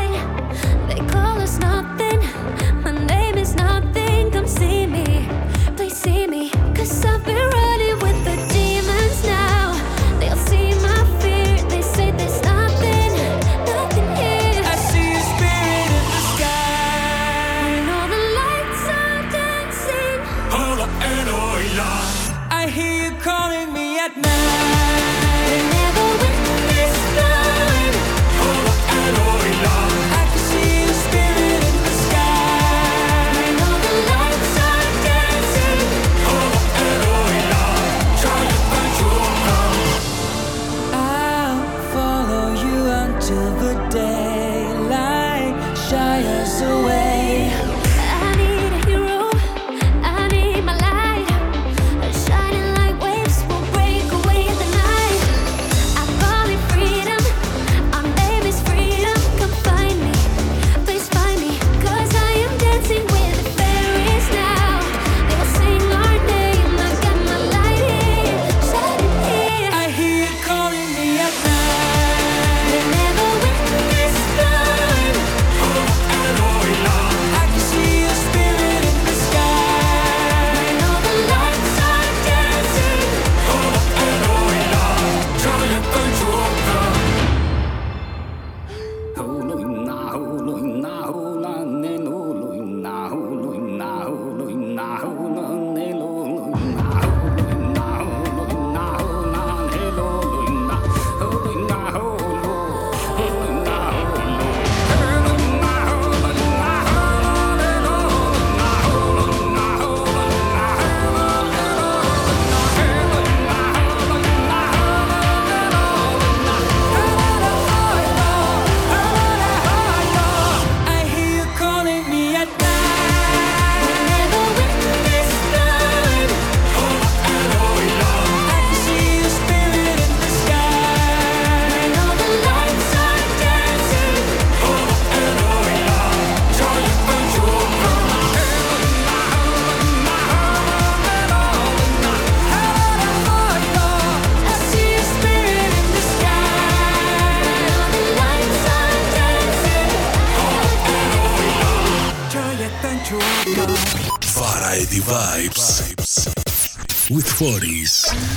S1: 40s.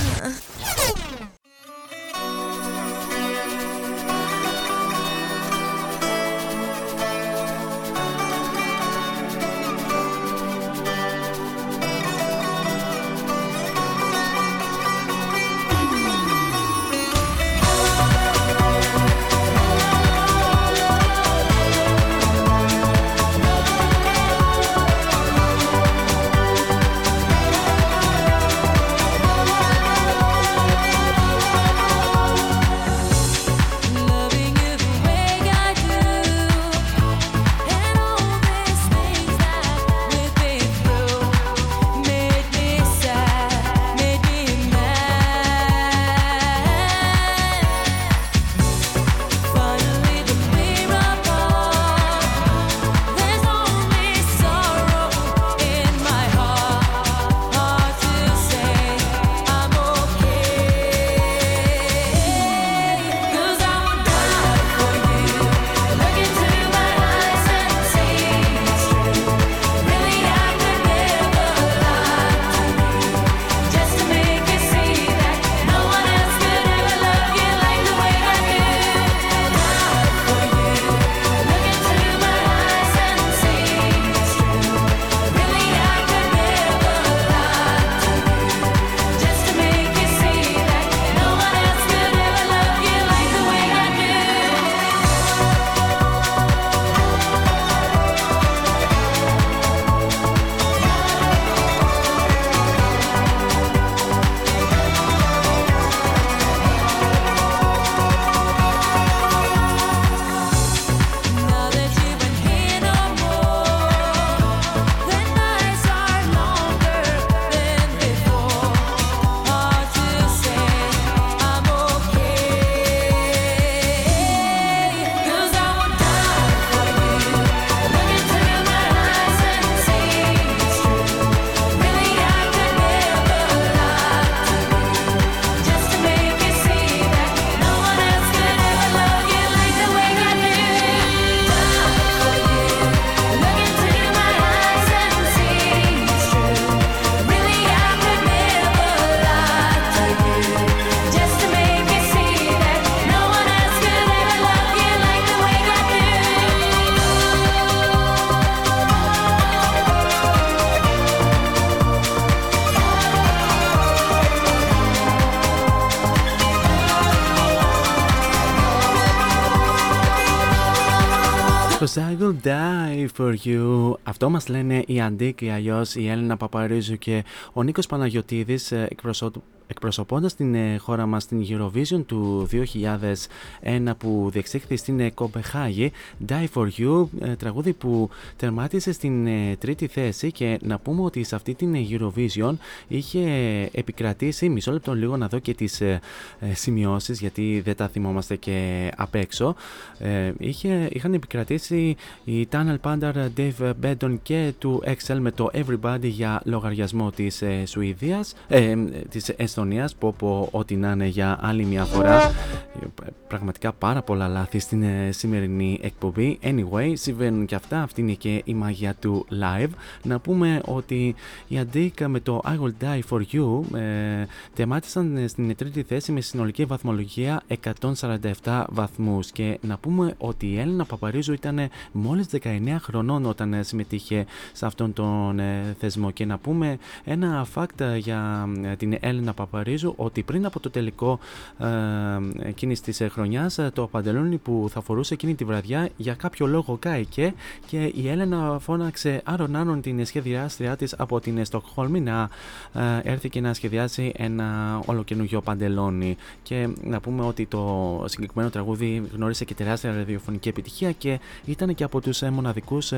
S1: For you. Αυτό μας λένε η Αντίκ ή αλλιώς η Έλληνα Παπαρίζου και ο Νίκος Παναγιωτίδης ε, εκπροσώ- εκπροσωπώντας την ε, χώρα μας στην Eurovision του 2001 που διεξήχθη στην ε, Κομπεχάγη Die for You, ε, τραγούδι που τερμάτισε στην ε, τρίτη θέση και να πούμε ότι σε αυτή την ε, Eurovision είχε επικρατήσει, μισό λεπτό λίγο να δω και τις ε, ε, σημειώσεις γιατί δεν τα θυμόμαστε και απ' έξω. Ε, είχε, είχαν επικρατήσει η Tunnel Pandar, Dave Benton και του Excel με το Everybody για λογαριασμό της ε, Σουηδίας, ε, ε, της Εστονίας, πω πω ό,τι να είναι για άλλη μια φορά. Ε, Πραγματικά πάρα πολλά λάθη στην ε, σημερινή εκπομπή. Anyway, συμβαίνουν και αυτά, αυτή είναι και η μαγεία του live. Να πούμε ότι οι Αντίκα με το I Will Die For You ε, τεμάτισαν ε, στην τρίτη θέση με συνολική βαθμολογία 147 βαθμούς και να πούμε ότι η Έλληνα Παπαρίζου ήταν μόλις 19 χρονών όταν ε, συμμετείχε σε αυτόν τον ε, θεσμό. Και να πούμε ένα fact ε, για ε, την Έλληνα Παπαρίζου ότι πριν από το τελικό ε, εκείνης της ε, χρονιάς ε, το παντελόνι που θα φορούσε εκείνη τη βραδιά για κάποιο λόγο κάηκε και η Έλενα φώναξε άρον άρον την σχεδιάστριά της από την Στοκχόλμη να ε, έρθει και να σχεδιάσει ένα ολοκαινούργιο παντελόνι. Και να πούμε ότι το συγκεκριμένο τραγούδι γνώρισε και τεράστια ραδιοφωνική επιτυχία και ήταν και από τους ε, μοναδικούς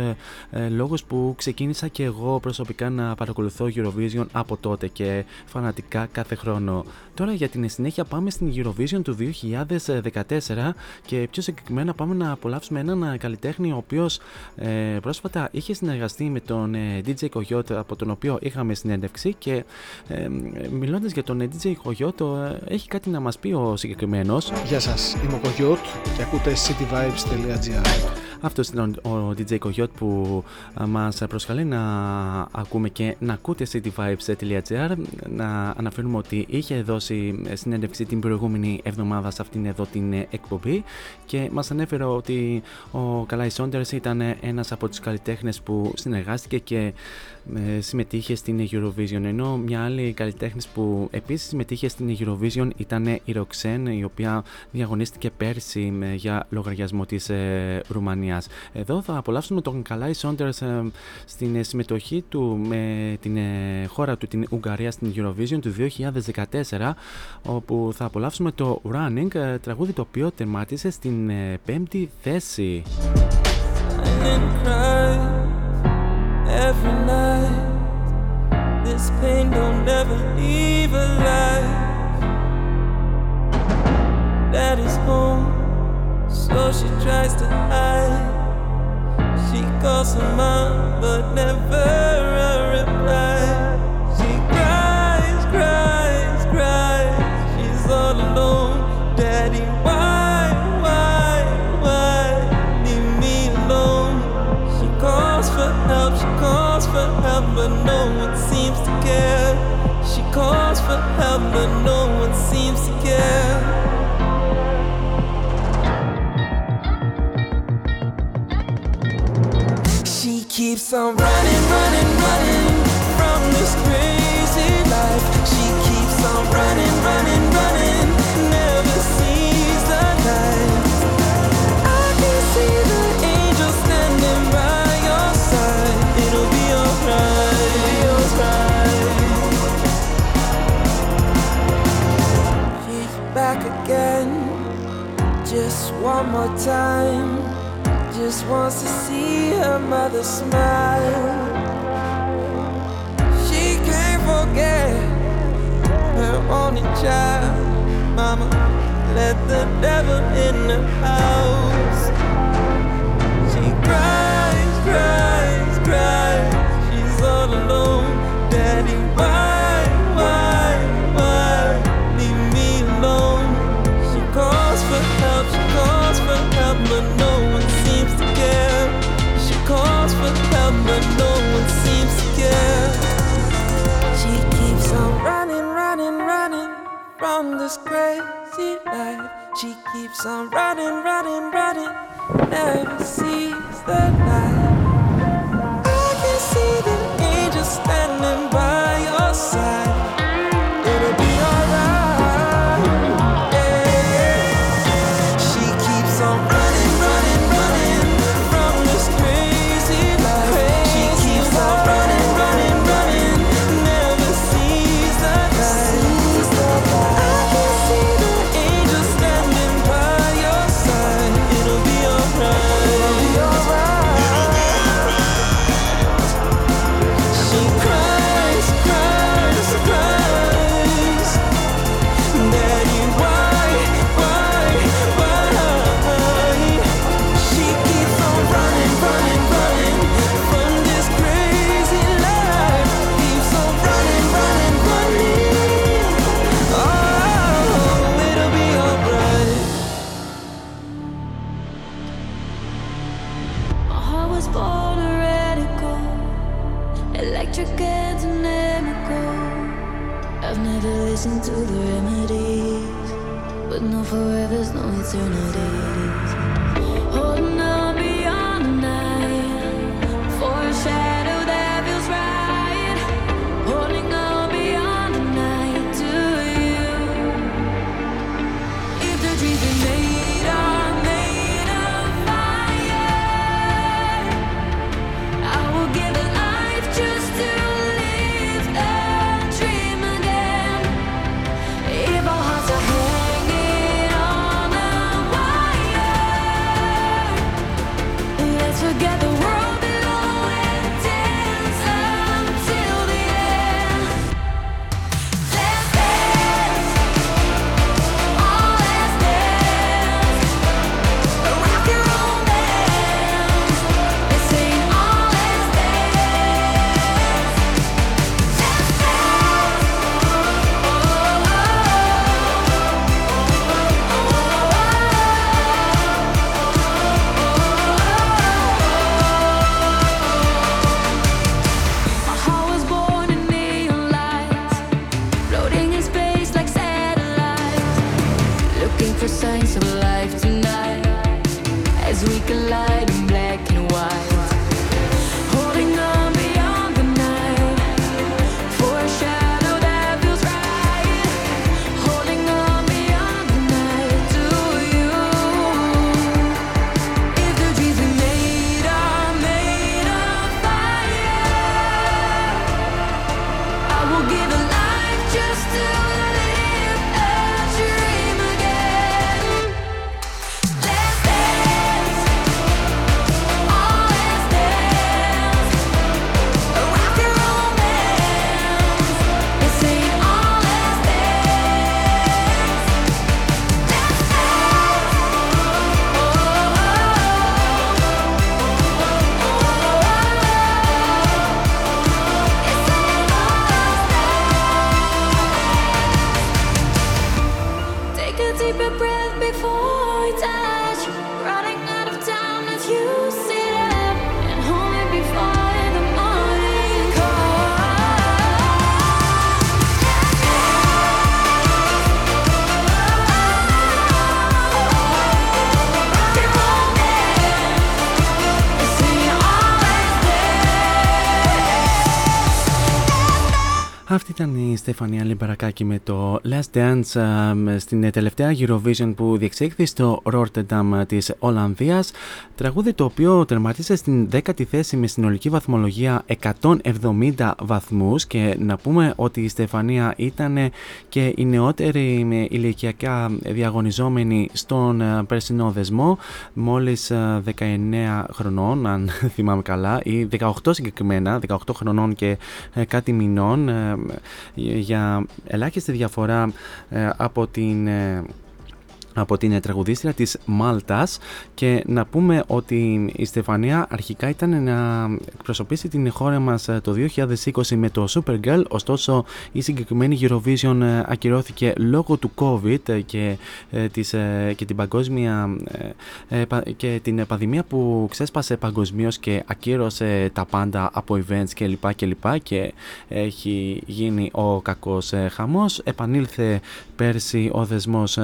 S1: ε, ε, λόγους που ξεκίνησα και εγώ προσωπικά να παρακολουθώ Eurovision από τότε και φανατικά κάθε χρόνο. Τώρα για την συνέχεια πάμε στην Eurovision του 2014 και πιο συγκεκριμένα πάμε να απολαύσουμε έναν ε, καλλιτέχνη ο οποίος ε, πρόσφατα είχε συνεργαστεί με τον ε, DJ Coyote από τον οποίο είχαμε συνέντευξη και ε, μιλώντας για τον ε, DJ Coyote ε, έχει κάτι να μας πει ο συγκεκριμένος.
S10: Γεια σας, είμαι ο Κογιώτ και ακούτε cityvibes.gr
S1: Αυτό ήταν ο, ο DJ Coyote που α, μας προσκαλεί να ακούμε και να ακούτε cityvibes.gr να αναφέρουμε ότι είχε δώσει συνέντευξη την προηγούμενη εβδομάδα σε αυτήν εδώ την ε, εκπομπή και μας ανέφερε ότι ο Καλάι Σόντερς ήταν ένας από τους καλλιτέχνες που συνεργάστηκε και ε, συμμετείχε στην Eurovision ενώ μια άλλη καλλιτέχνης που επίσης συμμετείχε στην Eurovision ήταν η Roxanne η οποία διαγωνίστηκε πέρσι ε, για λογαριασμό της ε, Ρουμανίας. Εδώ θα απολαύσουμε τον Καλάι Σόντερς ε, στην ε, συμμετοχή του με την ε, χώρα του την Ουγγαρία στην Eurovision του 2014 όπου θα απολαύσουμε το Running ε, τραγούδι το οποίο τερμάτισε στην ε, πέμπτη θέση.
S11: and cry every night. This pain don't never leave a life. Daddy's home, so she tries to hide. She calls her mom, but never a reply. She cries, cries, cries. She's all alone. Daddy, why, why, why leave me alone? She calls for help, she calls for help, but no one seems to care. She calls for help, but no one keeps on running, running, running from this crazy life. She keeps on running, running, running, never sees the light. I can see the angel standing by your side. It'll be alright. She's back again, just one more time. Just wants to see her mother smile. She can't forget her only child. Mama, let the devil in the house. She cries, cries, cries. She's all alone. Daddy, why, from this crazy life. She keeps on running, running, running, never sees the light. I can see the angel standing by your side.
S1: Ήταν η Στεφανία Λιμπαρακάκη με το Last Dance ε, στην τελευταία Eurovision που διεξήχθη στο Rotterdam της Ολλανδίας. Τραγούδι το οποίο τερματίσε στην 10η θέση με συνολική βαθμολογία 170 βαθμούς και να πούμε ότι η Στεφανία ήταν και η νεότερη με ηλικιακά διαγωνιζόμενη στον ε, περσινό δεσμό μόλις ε, 19 χρονών αν θυμάμαι καλά ή 18 συγκεκριμένα, 18 χρονών και ε, κάτι μηνών ε, για ελάχιστη διαφορά ε, από την ε, από την τραγουδίστρια της Μάλτας και να πούμε ότι η Στεφανία αρχικά ήταν να εκπροσωπήσει την χώρα μας το 2020 με το Supergirl. Ωστόσο η συγκεκριμένη Eurovision ακυρώθηκε λόγω του COVID και, ε, της, ε, και την παγκόσμια ε, και την πανδημία που ξέσπασε παγκοσμίως και ακύρωσε τα πάντα από events κλπ και, και, και έχει γίνει ο κακός χαμός. Επανήλθε πέρσι ο δεσμός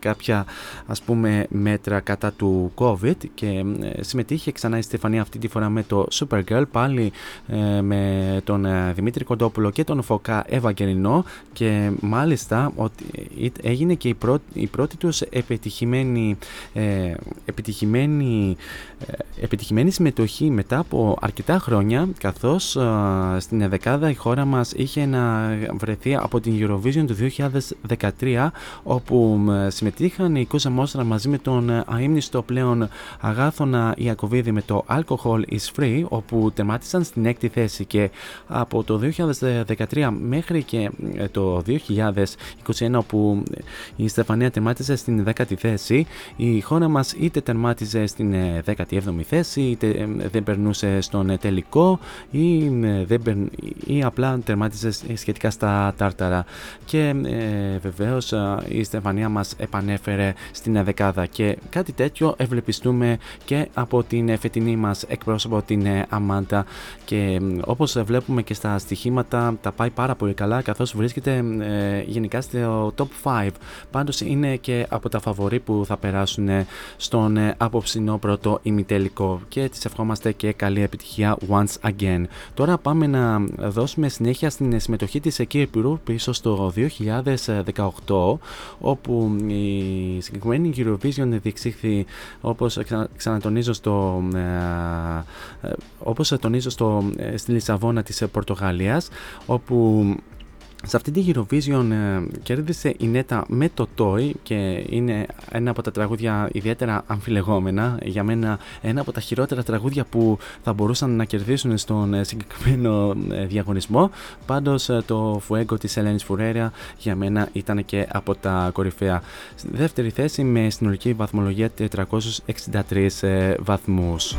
S1: κάποια ας πούμε μέτρα κατά του COVID και συμμετείχε ξανά η Στεφανία αυτή τη φορά με το Supergirl πάλι ε, με τον ε, Δημήτρη Κοντόπουλο και τον Φωκά Ευαγγελινό και μάλιστα ότι έγινε και η πρώτη, η πρώτη τους επιτυχημένη, ε, επιτυχημένη, επιτυχημένη συμμετοχή μετά από αρκετά χρόνια καθώς στην δεκάδα η χώρα μας είχε να βρεθεί από την Eurovision του 2013 όπου συμμετείχαν η Κούσα Μόστρα μαζί με τον αείμνηστο πλέον Αγάθωνα Ιακωβίδη με το Alcohol is Free όπου τερμάτισαν στην έκτη θέση. Και από το 2013 μέχρι και το 2021 όπου η Στεφανία τερμάτισε στην 10η θέση η χώρα μας είτε τερμάτιζε στην 17η θέση είτε δεν περνούσε στον τελικό ή, δεν περν... ή απλά τερμάτιζε σχετικά στα τάρταρα. Και ε, βεβαίως η Στεφανία μας επανέφερε στην δεκάδα και κάτι τέτοιο ευλεπιστούμε και από την φετινή μας εκπρόσωπο την Αμάντα. Και όπως βλέπουμε και στα στοιχήματα τα πάει πάρα πολύ καλά καθώς βρίσκεται ε, γενικά στο top 5 πάντως είναι και από τα φαβορή που θα περάσουν στον ε, απόψινό πρώτο ημιτελικό. Και της ευχόμαστε και καλή επιτυχία once again. Τώρα πάμε να δώσουμε συνέχεια στην συμμετοχή της Κύπρου πίσω στο 2018 όπου η συγκεκριμένη Eurovision διεξήχθη όπως ξανατονίζω στο, ε, ε, όπως τονίζω στο, στη Λισαβόνα της Πορτογαλίας όπου σε αυτή τη Eurovision ε, κέρδισε η Νέτα με το Toy και είναι ένα από τα τραγούδια ιδιαίτερα αμφιλεγόμενα. Για μένα ένα από τα χειρότερα τραγούδια που θα μπορούσαν να κερδίσουν στον ε, συγκεκριμένο ε, διαγωνισμό. Πάντως το Fuego της Ελένης Φουρέρα για μένα ήταν και από τα κορυφαία. Δεύτερη θέση με συνολική βαθμολογία 463 βαθμούς.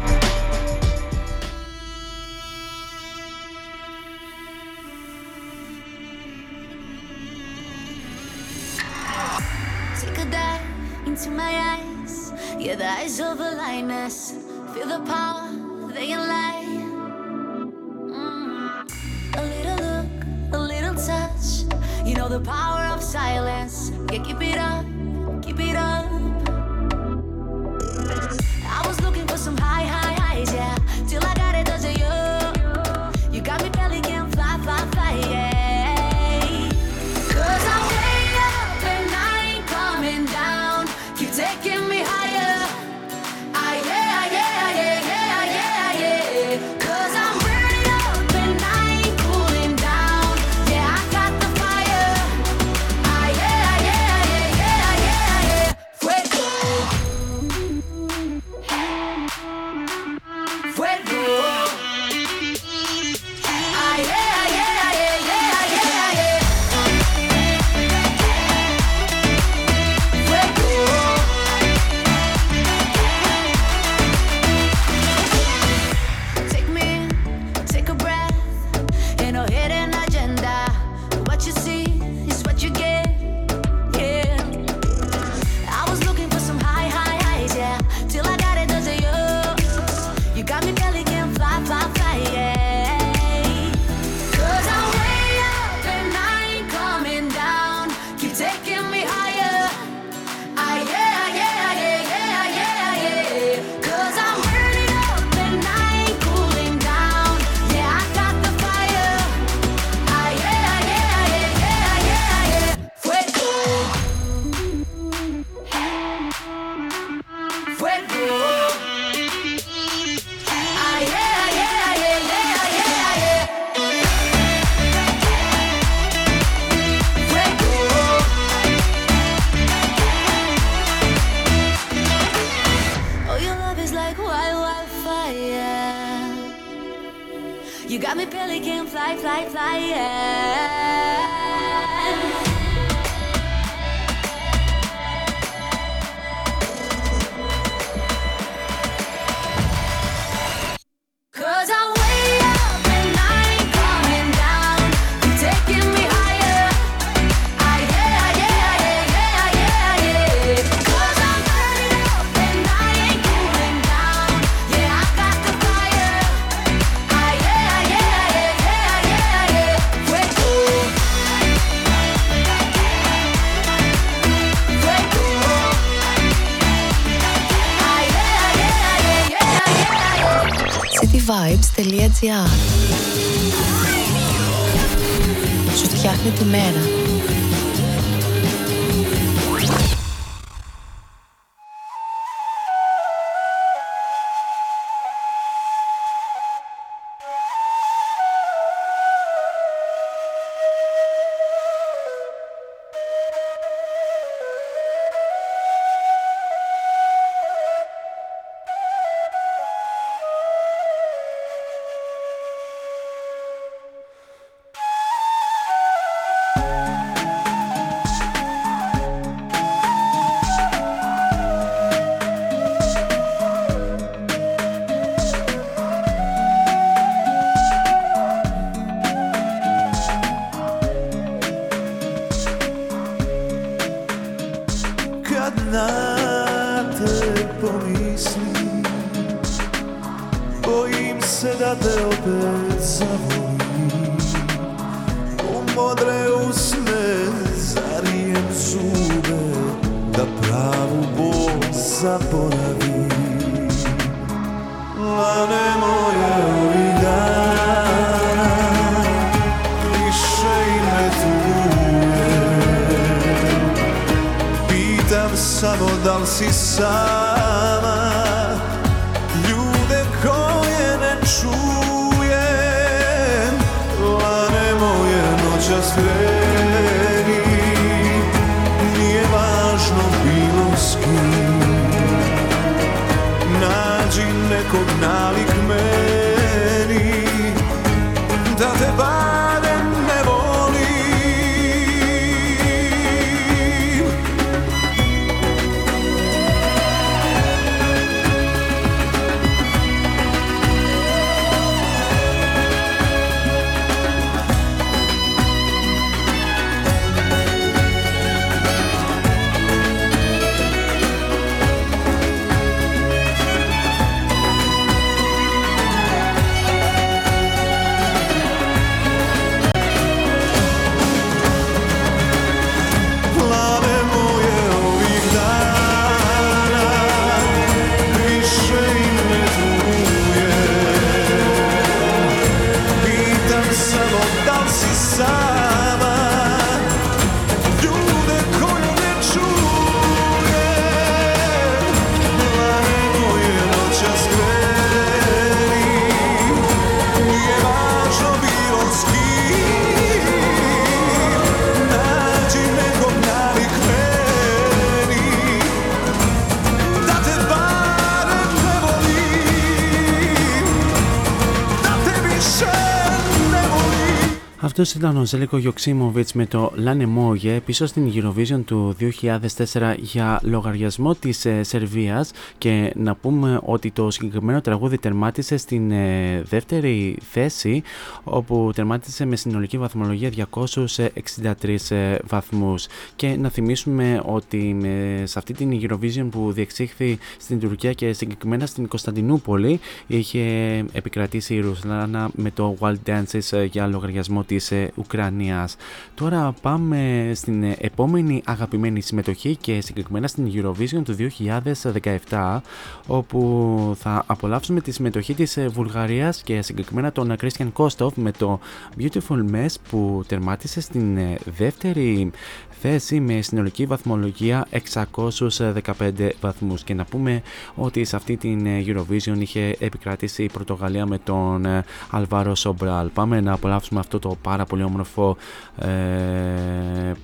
S12: Yeah, the eyes of the lioness. Feel the power, they can lie. Mm. A little look, a little touch. You know the power of silence. Yeah, keep it up, keep it up. I was looking for some high, high highs, yeah.
S13: 掉。
S1: Αυτός ήταν ο Ζέλικο Γιοξίμοβιτς με το Λάνε Μόγε πίσω στην Eurovision του 2004 για λογαριασμό της ε, Σερβίας. Και να πούμε ότι το συγκεκριμένο τραγούδι τερμάτισε στην ε, δεύτερη θέση, όπου τερμάτισε με συνολική βαθμολογία 263 ε, βαθμούς. Και να θυμίσουμε ότι με, σε αυτή την Eurovision που διεξήχθη στην Τουρκία και συγκεκριμένα στην Κωνσταντινούπολη είχε επικρατήσει η Ρουσλάνα με το Wild Dances ε, για λογαριασμό της ε, Ουκρανίας. Τώρα πάμε στην ε, επόμενη αγαπημένη συμμετοχή και συγκεκριμένα στην Eurovision του 2017 όπου θα απολαύσουμε τη συμμετοχή της ε, Βουλγαρίας και συγκεκριμένα τον Christian Kostov με το Beautiful Mess που τερμάτισε στην ε, δεύτερη θέση με συνολική βαθμολογία 615 βαθμούς και να πούμε ότι σε αυτή την ε, Eurovision είχε επικρατήσει η Πορτογαλία με τον ε, Αλβάρο Σομπράλ. Πάμε να απολαύσουμε αυτό το πάρα πολύ όμορφο ε,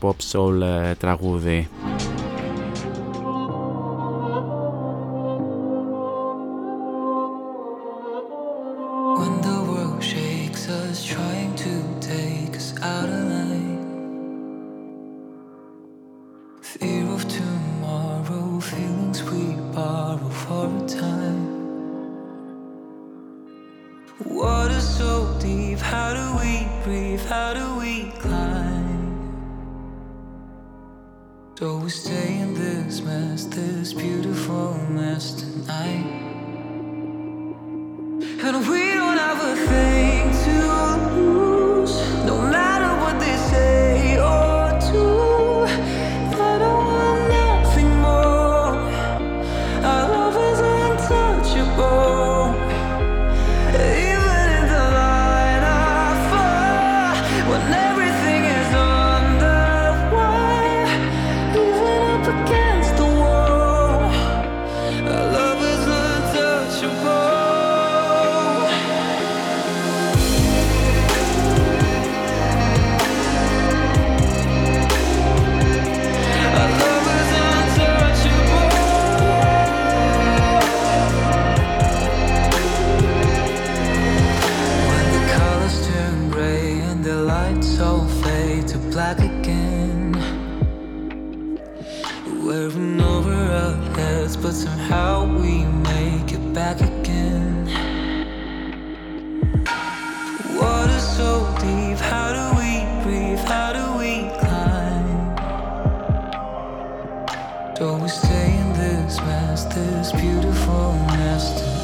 S1: pop soul ε, τραγούδι.
S9: We stay in this mess, this beautiful mess tonight. And we Don't we stay in
S14: this mess, this beautiful
S7: mess?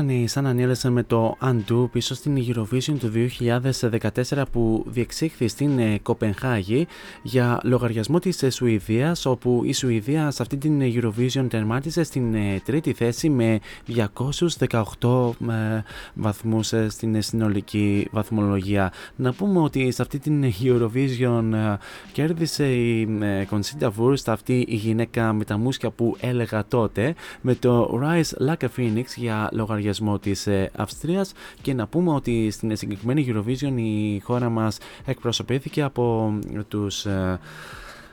S7: Ήταν η Σαν Ανέλεσεν με το Undo πίσω στην Eurovision του 2014 που διεξήχθη στην ε, Κοπενχάγη για λογαριασμό της ε, Σουηδίας όπου η Σουηδία σε αυτή την Eurovision τερμάτισε στην ε, τρίτη θέση με 218 ε, βαθμούς ε, στην ε, συνολική βαθμολογία. Να πούμε ότι σε αυτή την Eurovision ε, κέρδισε η ε, Conchita Wurst αυτή η γυναίκα με τα μουσια που έλεγα τότε με το Rise Like a Phoenix για λογαριασμό της ε, Αυστρίας. Και να πούμε ότι στην συγκεκριμένη Eurovision η χώρα μας εκπροσωπήθηκε από τους ε,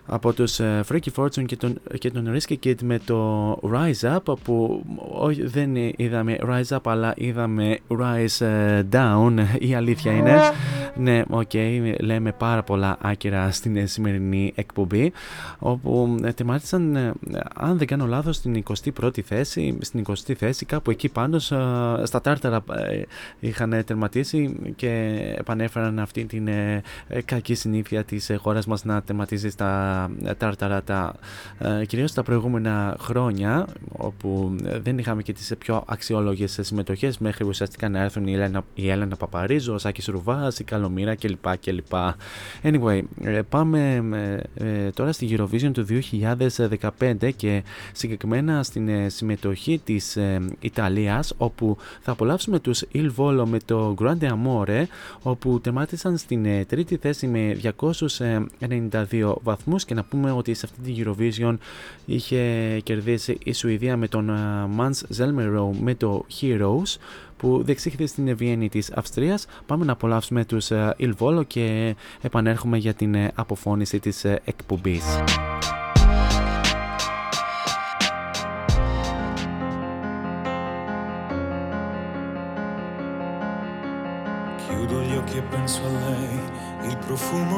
S7: από τους ε, Freaky Fortune και τον, και τον Risky Kid με το Rise Up που όχι, δεν είδαμε Rise Up αλλά είδαμε Rise ε, Down η αλήθεια είναι. Ναι, οκ, λέμε πάρα πολλά άκυρα στην ε, σημερινή εκπομπή όπου ε, τεμάτισαν ε, αν δεν κάνω λάθος στην 21η θέση στην 20η θέση κάπου εκεί πάνω στα στα τάρταρα ε, είχαν τερματίσει και επανέφεραν αυτή την ε, ε, κακή συνήθεια της ε, χώρας μας να τερματίζει στα ε, τάρταρα τα, ε, κυρίως τα προηγούμενα χρόνια όπου ε, δεν είχαμε και τις ε, πιο αξιόλογες ε, συμμετοχές μέχρι ουσιαστικά να έρθουν η Έλενα, η Έλενα Παπαρίζου, ο Σάκης Ρουβάς, η Καλομήρα κλπ. κλπ. Anyway, ε, πάμε ε, ε, τώρα στη Eurovision του 2015 και συγκεκριμένα στην ε, συμμετοχή της ε, Ιταλίας όπου θα απολαύσουμε τους Il Volo με το Grande Amore όπου τεμάτισαν στην ε, τρίτη θέση με 292 βαθμούς και να πούμε ότι σε αυτή τη Eurovision είχε κερδίσει η Σουηδία με τον ε, Mans Zelmerlöw με το Heroes που διεξήχθη στην Βιέννη της Αυστρίας. Πάμε να απολαύσουμε τους ε, Il Volo και επανέρχομαι για την ε, αποφώνηση της ε, εκπομπής.
S15: Chiudo gli occhi e penso a lei,
S16: il profumo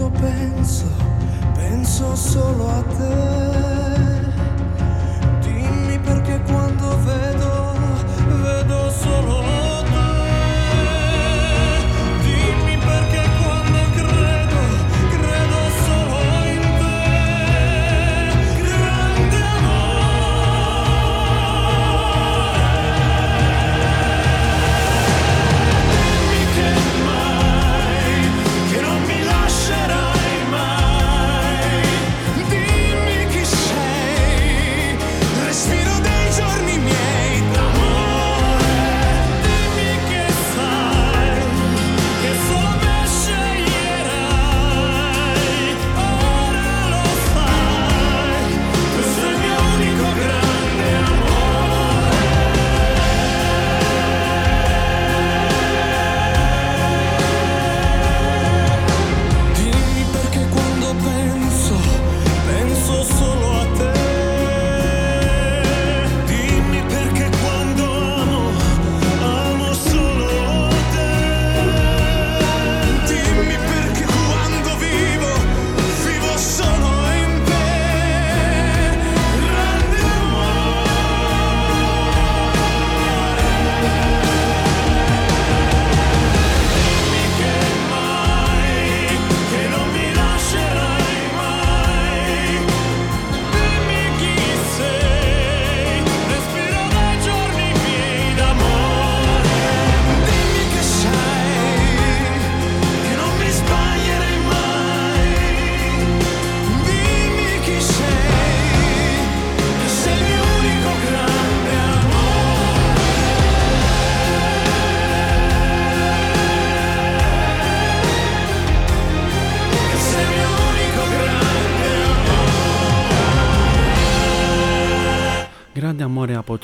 S13: quando penso, penso solo a te. Dimmi perché quando vedo,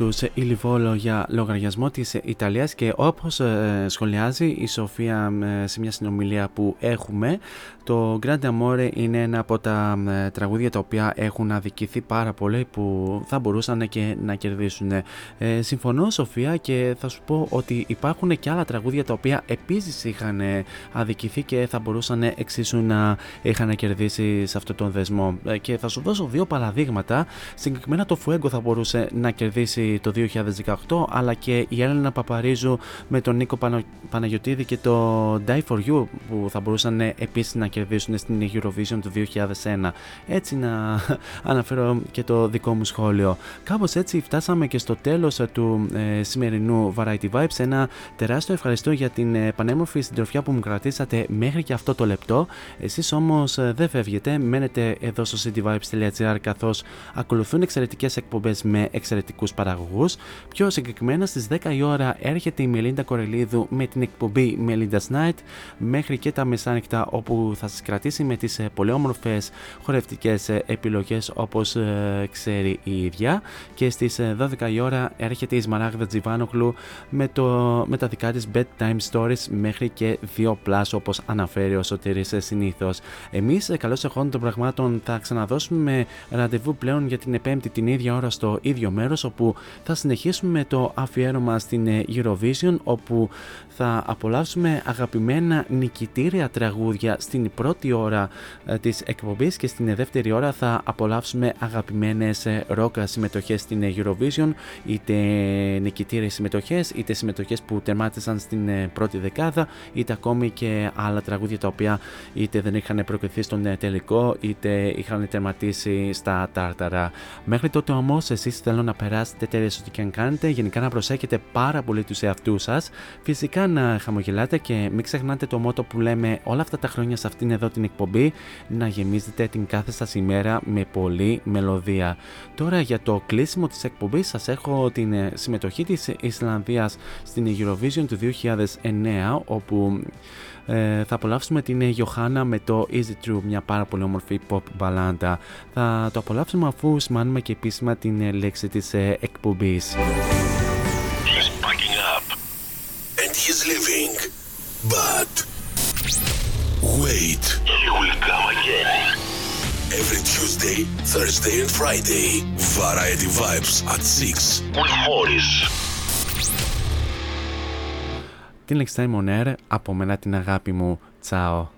S1: τους Ηλιβόλο για λογαριασμό της Ιταλίας και όπως ε, σχολιάζει η Σοφία ε, σε μια συνομιλία που έχουμε το Grande Amore είναι ένα από τα ε, τραγούδια τα οποία έχουν αδικηθεί πάρα πολύ που θα μπορούσαν και να κερδίσουν. Ε, συμφωνώ Σοφία και θα σου πω ότι υπάρχουν και άλλα τραγούδια τα οποία επίσης είχαν ε, αδικηθεί και θα μπορούσαν εξίσου να είχαν κερδίσει σε αυτόν τον δεσμό. Ε, και θα σου δώσω δύο παραδείγματα. Συγκεκριμένα το Fuego θα μπορούσε να κερδίσει το 2018 αλλά και η Έλενα Παπαρίζου με τον Νίκο Πανα... Παναγιωτίδη και το Die For You που θα μπορούσαν επίσης να κερδίσουν στην Eurovision του 2001. Έτσι να αναφέρω και το δικό μου σχόλιο. Κάπως έτσι φτάσαμε και στο τέλος του ε, σημερινού Variety Vibes. Ένα τεράστιο ευχαριστώ για την ε, πανέμορφη συντροφιά που μου κρατήσατε μέχρι και αυτό το λεπτό. Εσείς όμως ε, δεν φεύγετε, μένετε εδώ στο cityvibes.gr καθώς ακολουθούν εξαιρετικές εκπομπές με εξαιρετικούς παραγωγούς. Πιο συγκεκριμένα στις 10 η ώρα έρχεται η Μελίντα Κορελίδου με την εκπομπή Melinda's Night. Μέχρι και τα μεσάνυχτα όπου θα σας κρατήσει με τις ε, πολύ όμορφες χορευτικές ε, επιλογές όπως ε, ξέρει η ίδια. Και στις ε, 12 η ώρα έρχεται η Σμαράγδα Τζιβάνογλου με, το, με τα δικά της bedtime stories μέχρι και 2 plus όπως αναφέρει ο Σωτήρης ε, συνήθως. Εμείς ε, καλώς εχόντων των πραγμάτων θα ξαναδώσουμε ραντεβού πλέον για την επέμπτη την ίδια ώρα στο ίδιο μέρος όπου θα συνεχίσουμε το αφιέρωμα στην ε, Eurovision όπου θα απολαύσουμε αγαπημένα νικητήρια τραγούδια στην πρώτη ώρα ε, της εκπομπής και στην δεύτερη ώρα θα απολαύσουμε αγαπημένες ε, ρόκα συμμετοχές στην ε, Eurovision είτε νικητήρια συμμετοχές είτε συμμετοχές που τερμάτισαν στην ε, πρώτη δεκάδα είτε ακόμη και άλλα τραγούδια τα οποία είτε δεν είχαν προκριθεί στον ε, τελικό είτε είχαν τερματίσει στα τάρταρα. Μέχρι τότε όμως εσείς θέλω να περάσετε εταιρείε, ό,τι και αν κάνετε. Γενικά να προσέχετε πάρα πολύ τους εαυτούς σας. Φυσικά να χαμογελάτε και μην ξεχνάτε το μότο που λέμε όλα αυτά τα χρόνια σε αυτήν εδώ την εκπομπή να γεμίζετε την κάθε σας ημέρα με πολλή μελωδία. Τώρα για το κλείσιμο της εκπομπής σας έχω την ε, συμμετοχή της Ισλανδίας στην Eurovision του 2009 όπου ε, θα απολαύσουμε την Γιωχάννα με το Easy True, μια πάρα πολύ όμορφη pop μπαλάντα. Θα το απολαύσουμε αφού σημάνουμε και επίσημα την ε, λέξη της ε, εκπομπής.
S3: He's leaving. But wait, he will come again. Every Tuesday, Thursday, and Friday. Variety Vibes at 6 with Morris.
S1: Την Next Time on Air, από μένα την αγάπη μου. Τσάω.